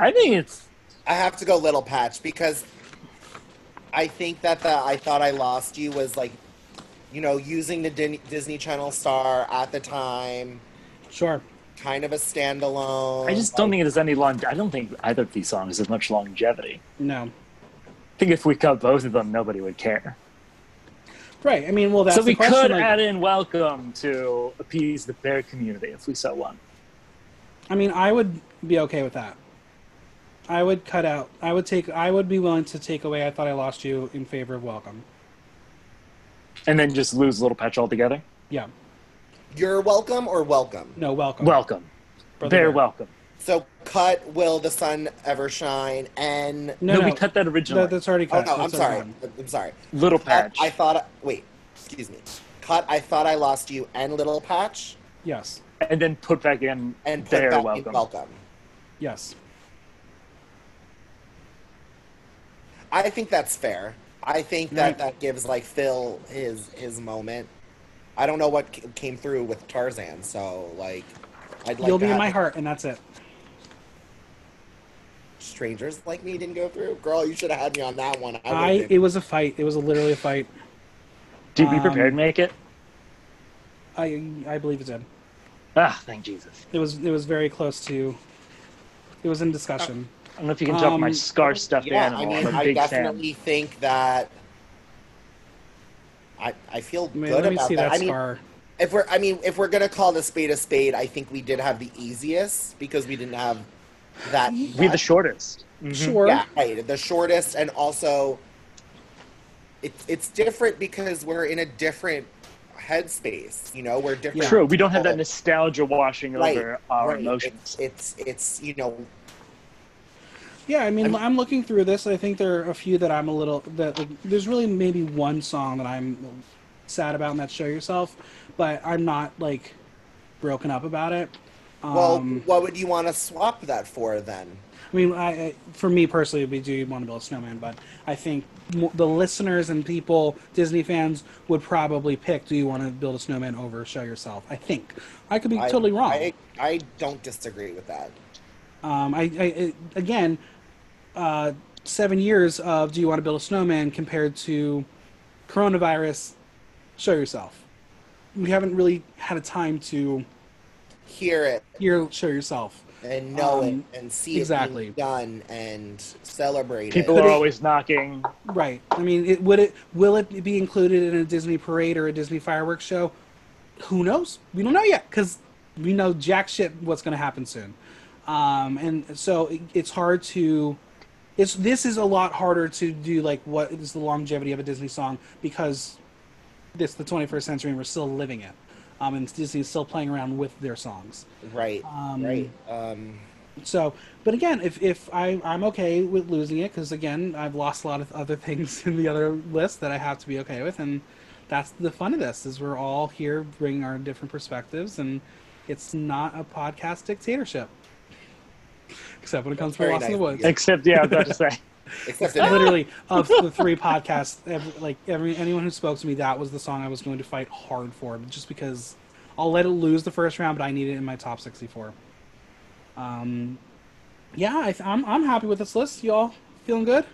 I think it's I have to go Little Patch because I think that the I Thought I Lost You was like, you know, using the Din- Disney Channel star at the time, Sure. kind of a standalone. I just don't like- think there's any long. I don't think either of these songs has much longevity. No. I think if we cut both of them, nobody would care. Right. I mean, well, that's so the we question. could like- add in "Welcome" to appease the bear community if we so want. I mean, I would be okay with that. I would cut out. I would take. I would be willing to take away. I thought I lost you in favor of welcome. and then just lose Little Patch altogether. Yeah. You're welcome or welcome. No, welcome. Welcome, Brother bear Bear. welcome. So cut Will the Sun Ever Shine and No, No, no, we cut that originally. That, that's already cut. Oh cut. no, I'm sorry. already done. I'm sorry. Little Cut, Patch. I thought wait, excuse me. Cut I thought I lost you and Little Patch Yes. and then put back in and put bear back welcome. in welcome. Yes. I think that's fair. I think that Right. that gives like Phil his his moment. I don't know what c- came through with Tarzan, so like I'd like You'll be in my heart, and that's it. Strangers like me didn't go through. Girl, you should have had me on that one. I, I. would've It was a fight. It was a literally a fight. Did we Um, prepared to make it? I. I believe it did. Ah, thank Jesus. It was. It was very close to. It was in discussion. I don't know if you can tell from my Um, scar stuffed yeah, animal. I mean, I'm a I big fan. definitely think that. I I feel I mean, good let me about see that. that I mean, scar. if we're I mean, if we're gonna call the spade a spade, I think we did have the easiest because we didn't have that. We the that- shortest. Mhm. Sure. Yeah, right. The shortest, and also, it's it's different because we're in a different headspace. You know, we're different. True. We don't have that nostalgia washing Right, over our right. emotions. It's, it's it's you know Yeah, I mean, I'm- I'm, looking through this. I think there are a few that I'm a little that like, there's really maybe one song that I'm sad about, and that's "Show Yourself," but I'm not like broken up about it. well, Um, what would you want to swap that for then? I mean, I, I for me personally, we do you want to build a snowman, but I think the listeners and people, Disney fans, would probably pick "Do you want to build a snowman?" over "Show Yourself." I think I could be I- totally wrong. I I don't disagree with that. Um, I, I, I again, uh, seven years of "Do you want to build a snowman?" compared to coronavirus. Show yourself. We haven't really had a time to Hear it hear "Show Yourself." and know Um, it and see exactly. it being done and celebrate People it. Are it- always knocking. Right. I mean, it, would it will it be included in a Disney parade or a Disney fireworks show? Who knows? We don't know yet because we know jack shit what's going to happen soon. Um, and so it, it's hard to. It's this is a lot harder to do. Like, what is the longevity of a Disney song because this the 21st century and we're still living it. Um, and Disney's still playing around with their songs. Right, Um, right. Um, So, but again, if if I I'm okay with losing it because again I've lost a lot of other things in the other list that I have to be okay with, and that's the fun of this is we're all here bringing our different perspectives, and it's not a podcast dictatorship, except when it comes to Very Lost in the Woods. Except, yeah, I was about to say. except Literally, of the three podcasts, every, like every anyone who spoke to me, that was the song I was going to fight hard for, just because I'll let it lose the first round, but I need it in my top 64. Um, yeah, I, th- I'm I'm happy with this list. Y'all feeling good?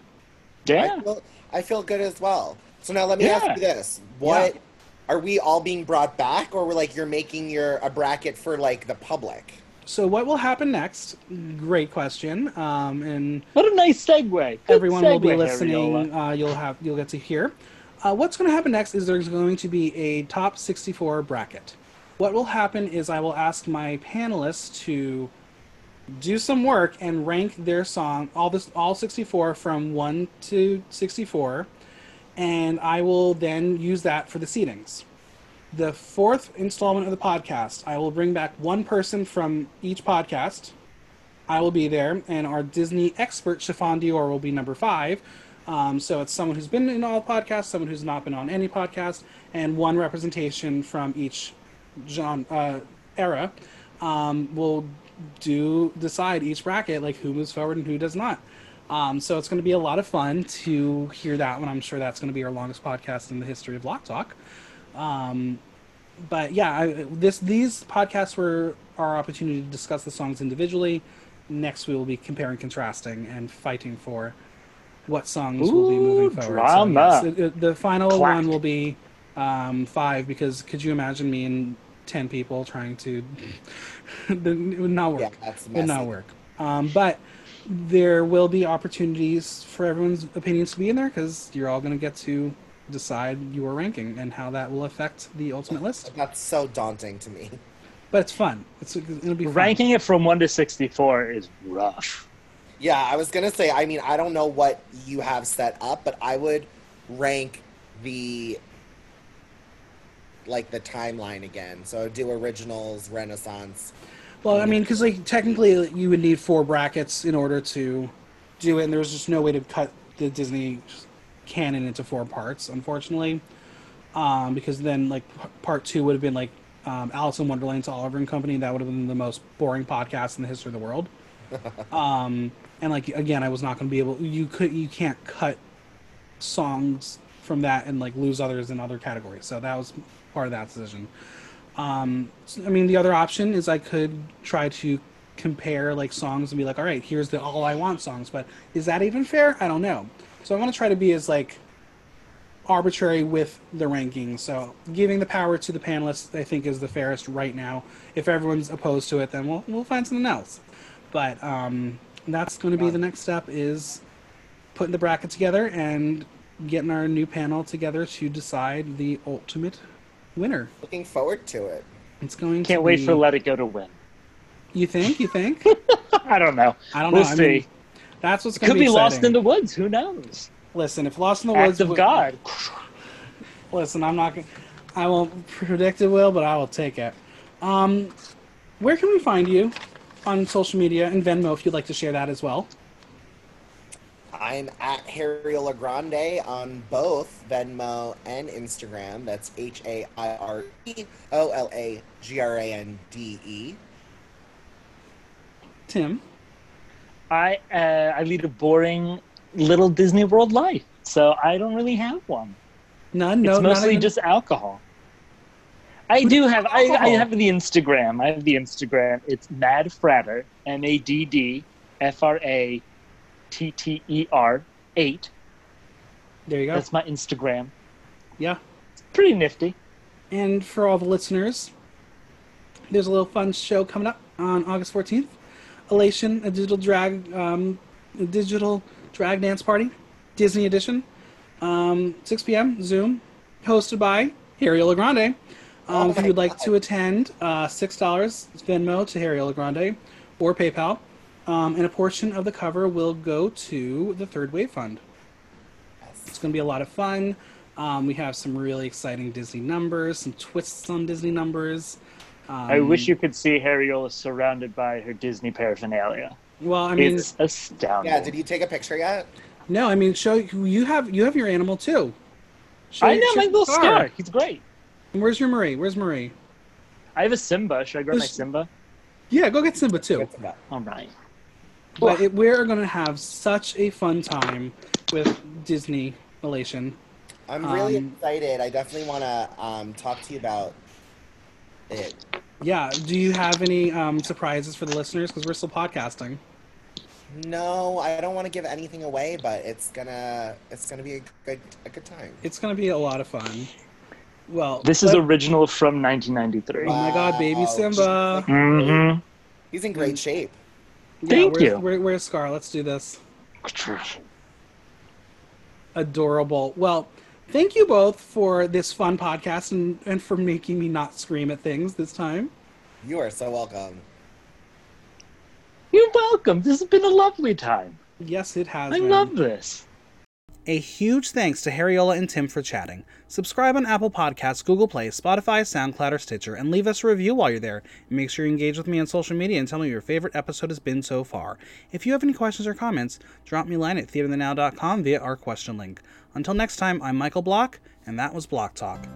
Yeah. I feel, I feel good as well. So now let me ask you this: What Yeah. are we all being brought back, or we're like you're making your a bracket for like the public? So what will happen next? Great question. Um, and What a nice segue. Good everyone will be listening. Uh, you'll have you'll get to hear. Uh, what's going to happen next is there's going to be a top 64 bracket. What will happen is I will ask my panelists to do some work and rank their song all this all 64 from 1 to 64 and I will then use that for the seedings. The fourth installment of the podcast, I will bring back one person from each podcast. I will be there, and our Disney expert, Chiffon Dior, will be number five. Um, so it's someone who's been in all podcasts, someone who's not been on any podcast, and one representation from each genre, uh, era. Um, will do decide each bracket, like who moves forward and who does not. Um, so it's going to be a lot of fun to hear that one. I'm sure that's going to be our longest podcast in the history of Block Talk. Um, but yeah, I, this these podcasts were our opportunity to discuss the songs individually. Next, we will be comparing, contrasting, and fighting for what songs will be moving forward. drama. So, yes, the, the final Clack. one will be um, five because could you imagine me and ten people trying to? it would not work. Yeah, that's It would not work. Um, but there will be opportunities for everyone's opinions to be in there because you're all going to get to decide your ranking and how that will affect the ultimate list. That's so daunting to me. But it's fun. It's it'll be fun. Ranking it from one to sixty-four is rough. Yeah, I was gonna say. I mean, I don't know what you have set up, but I would rank the like the timeline again. So do originals, Renaissance. Well, I mean, because like technically you would need four brackets in order to do it, and there's just no way to cut the Disney canon into four parts, unfortunately. Um, because then like part two would have been like um, Alice in Wonderland to Oliver and Company. That would have been the most boring podcast in the history of the world. um, and like again, I was not going to be able. You could you can't cut songs from that and like lose others in other categories. So that was part of that decision. Um, so, I mean, the other option is I could try to compare like songs and be like, all right, here's the all I want songs. But is that even fair? I don't know. So I want to try to be as like arbitrary with the rankings. So giving the power to the panelists, I think, is the fairest right now. If everyone's opposed to it, then we'll we'll find something else. But um, that's going to be the next step is putting the bracket together and getting our new panel together to decide the ultimate winner. Looking forward to it. It's going to Can't wait be- for Let It Go to win. You think? You think? I don't know. I don't know. We'll know. I see. mean, that's what's going Could to be, be lost in the woods. Who knows? Listen, if Lost in the Act Woods, of would- God. Listen, I'm not. gonna I won't predict it will, but I will take it. Um, where can we find you on social media and Venmo if you'd like to share that as well? I'm at Haireola Grande on both Venmo and Instagram. That's H A I R E O L A G R A N D E. Tim. I uh, I lead a boring little Disney World life, so I don't really have one. None. No. it's mostly even- just alcohol. I do have. I, I have the Instagram. I have the Instagram. It's Madd Fratter. M A D D F R A T T E R eight. There you go. That's my Instagram. yeah. It's pretty nifty. And for all the listeners, there's a little fun show coming up on August 14th. Elation, a digital drag, um, a digital drag dance party, Disney edition, um, 6 p.m. Zoom, hosted by Haireola Grande. Um, Oh if you'd like to attend, uh, six dollars Venmo to Haireola Grande or PayPal, um, and a portion of the cover will go to the Third Wave Fund. It's going to be a lot of fun. Um, we have some really exciting Disney numbers, some twists on Disney numbers. Um, I wish you could see Haireola surrounded by her Disney paraphernalia. Well, I mean, it's astounding. Yeah, did you take a picture yet? no, I mean, show you have you have your animal too. Show, I know my your little scar. He's great. And Where's your Marie? Where's Marie? I have a Simba. Should I grab my Simba? Yeah, go get Simba too. What's that? All right. But it, we're going to have such a fun time with Disney Elation. I'm really Um, excited. I definitely want to um, talk to you about it. Yeah. Do you have any um, surprises for the listeners? Because we're still podcasting. No, I don't want to give anything away, but it's gonna it's gonna be a good a good time. It's going to be a lot of fun. Well, This is original from 1993. Oh my God, baby Simba. Mm-hmm. He's in great shape. Yeah, Thank where's, you. Where, where's Scar? Let's do this. Adorable. Well, thank you both for this fun podcast and, and for making me not scream at things this time. You are so welcome. You're welcome. This has been a lovely time. Yes, it has. I been. love this. A huge thanks to Haireola and Tim for chatting. Subscribe on Apple Podcasts, Google Play, Spotify, SoundCloud, or Stitcher, and leave us a review while you're there. And make sure you engage with me on social media and tell me your favorite episode has been so far. If you have any questions or comments, drop me a line at theaterthenow.com via our question link. Until next time, I'm Michael Block, and that was Block Talk.